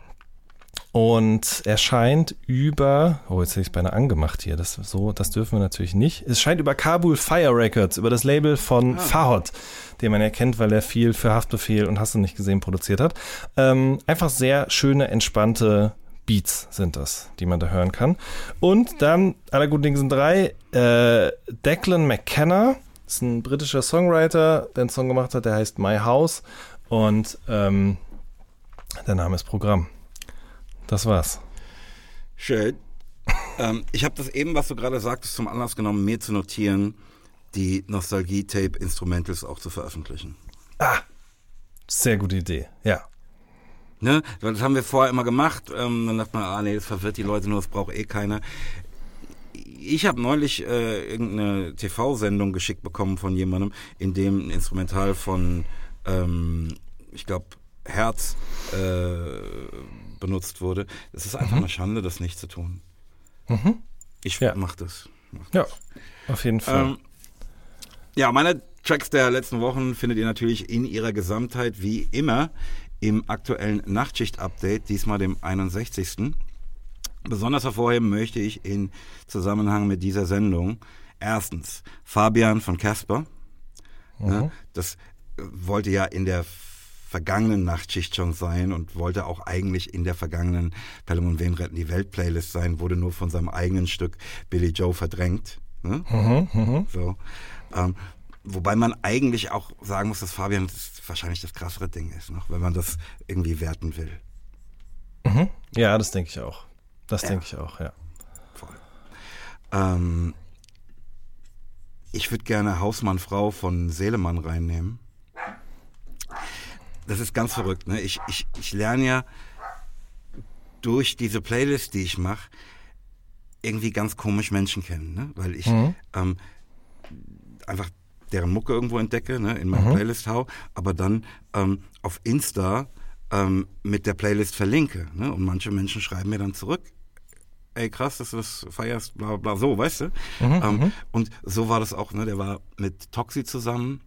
und erscheint über, oh, jetzt hätte ich es beinahe angemacht hier, das, so, das dürfen wir natürlich nicht. Es scheint über Kabul Fire Records, über das Label von ah. Fahot, den man erkennt, weil er viel für Haftbefehl und Hast du nicht gesehen produziert hat. Ähm, einfach sehr schöne, entspannte Beats sind das, die man da hören kann. Und dann, aller guten Dinge sind drei, äh, Declan McKenna, ist ein britischer Songwriter, der einen Song gemacht hat, der heißt My House und ähm, der Name ist Programm. Das war's. Schön. ähm, ich habe das eben, was du gerade sagtest, zum Anlass genommen, mir zu notieren, die Nostalgie-Tape-Instrumentals auch zu veröffentlichen. Ah, sehr gute Idee, ja. Ne? Das haben wir vorher immer gemacht. Ähm, dann dachte man, ah nee, das verwirrt die Leute nur, das braucht eh keiner. Ich habe neulich äh, irgendeine TV-Sendung geschickt bekommen von jemandem, in dem ein Instrumental von, ähm, ich glaube, Herz äh, benutzt wurde. Es ist einfach mhm. eine Schande, das nicht zu tun. Mhm. Ich ja. mach das. Mach das. Ja, auf jeden Fall. Ähm, ja, meine Tracks der letzten Wochen findet ihr natürlich in ihrer Gesamtheit wie immer im aktuellen Nachtschicht-Update, diesmal dem 61. Besonders hervorheben möchte ich in Zusammenhang mit dieser Sendung erstens Fabian von Casper. Mhm. Das wollte ja in der vergangenen Nachtschicht schon sein und wollte auch eigentlich in der vergangenen Pelham Wen retten die Welt Playlist sein, wurde nur von seinem eigenen Stück Billy Joe verdrängt. Ne? Mhm, mh. So. Ähm, wobei man eigentlich auch sagen muss, dass Fabian das wahrscheinlich das krassere Ding ist, noch, wenn man das irgendwie werten will. Mhm. Ja, das denke ich auch. Das ja. denke ich auch, ja. Voll. Ähm, ich würde gerne Hausmann Frau von Seelemann reinnehmen das ist ganz verrückt. Ne? Ich, ich, ich lerne ja durch diese Playlist, die ich mache, irgendwie ganz komisch Menschen kennen, ne? weil ich mhm. ähm, einfach deren Mucke irgendwo entdecke, ne? in meine mhm. Playlist hau, aber dann ähm, auf Insta ähm, mit der Playlist verlinke. Ne? Und manche Menschen schreiben mir dann zurück, ey krass, dass du das feierst, bla bla, so, weißt du? Mhm, ähm, mhm. und so war das auch, ne? der war mit Toxi zusammen,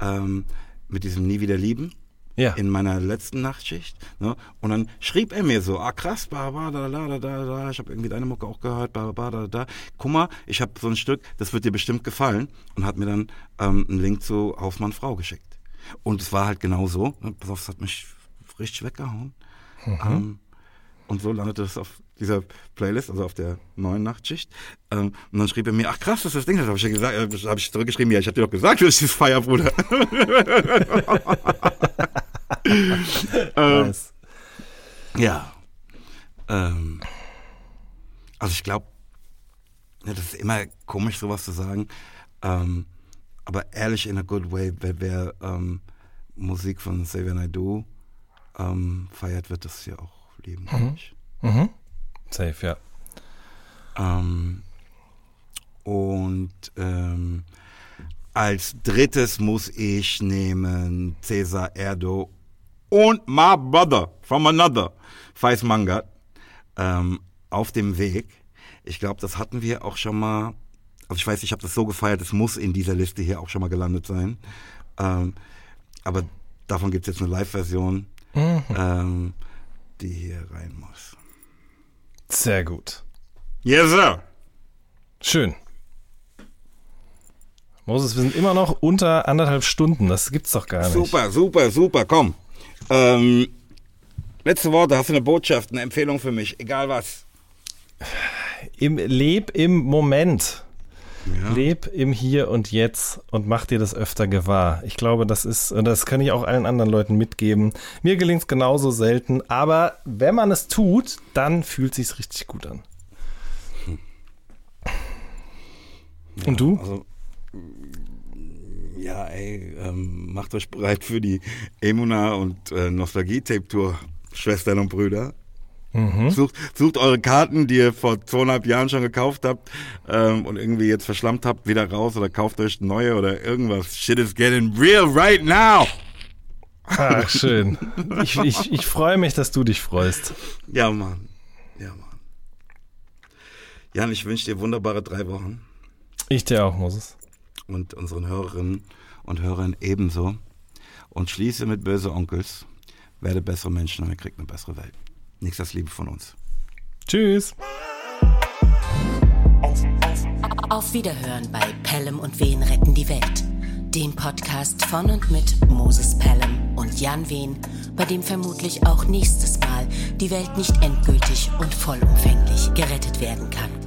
ähm, mit diesem Nie wieder lieben ja. in meiner letzten Nachtschicht. Ne? Und dann schrieb er mir so, ah krass, ba, ba, da, da, da, da, da, ich habe irgendwie deine Mucke auch gehört, ba, ba, da, da. Guck mal, ich habe so ein Stück, das wird dir bestimmt gefallen. Und hat mir dann ähm, einen Link zu Hausmann Frau geschickt. Und es war halt genau so, ne? das hat mich richtig weggehauen. Mhm. Ähm, Und so landete es auf dieser Playlist, also auf der neuen Nachtschicht. Ähm, und dann schrieb er mir, ach krass, das ist das Ding, das habe ich ja gesagt, äh, habe ich zurückgeschrieben, ja, ich hatte dir doch gesagt, du bist dieses Feier, Bruder. ähm, Nice. ja. Ähm, also ich glaube, ja, das ist immer komisch, sowas zu sagen. Ähm, aber ehrlich in a good way, wer, wer ähm, Musik von Xavier Naidoo ähm, feiert, wird das ja auch lieben, ich. Mhm. Safe, ja. Ähm, und ähm, als drittes muss ich nehmen Cesar Erdo und My Brother from Another, Faiz Mangat, ähm, auf dem Weg. Ich glaube, das hatten wir auch schon mal. Also ich weiß, ich habe das so gefeiert, es muss in dieser Liste hier auch schon mal gelandet sein. Ähm, aber davon gibt es jetzt eine Live-Version, ähm, die hier rein muss. Sehr gut. Yes, sir. Schön. Moses, wir sind immer noch unter anderthalb Stunden. Das gibt's doch gar nicht. Super, super, super, komm. Ähm, letzte Worte, hast du eine Botschaft, eine Empfehlung für mich, egal was. Im, leb im Moment. Ja. Leb im Hier und Jetzt und mach dir das öfter gewahr. Ich glaube, das ist, das kann ich auch allen anderen Leuten mitgeben. Mir gelingt es genauso selten, aber wenn man es tut, dann fühlt sich's richtig gut an. Und du? Also, ja, ey, ähm, macht euch bereit für die Emuna und äh, Nostalgie-Tape-Tour, Schwestern und Brüder. Sucht, sucht eure Karten, die ihr vor zweieinhalb Jahren schon gekauft habt ähm, und irgendwie jetzt verschlammt habt, wieder raus oder kauft euch neue oder irgendwas. Shit is getting real right now. Ach, schön. Ich, ich, ich freue mich, dass du dich freust. Ja, Mann. Ja, Mann. Jan, ich wünsche dir wunderbare drei Wochen Ich dir auch, Moses. und unseren Hörerinnen und Hörern ebenso. Und schließe mit böse Onkels. Werde bessere Menschen und ihr kriegt eine bessere Welt. Nichts als Liebe von uns. Tschüss. Auf Wiederhören bei Pelham und Wen retten die Welt. Dem Podcast von und mit Moses Pelham und Jan Wehn, bei dem vermutlich auch nächstes Mal die Welt nicht endgültig und vollumfänglich gerettet werden kann.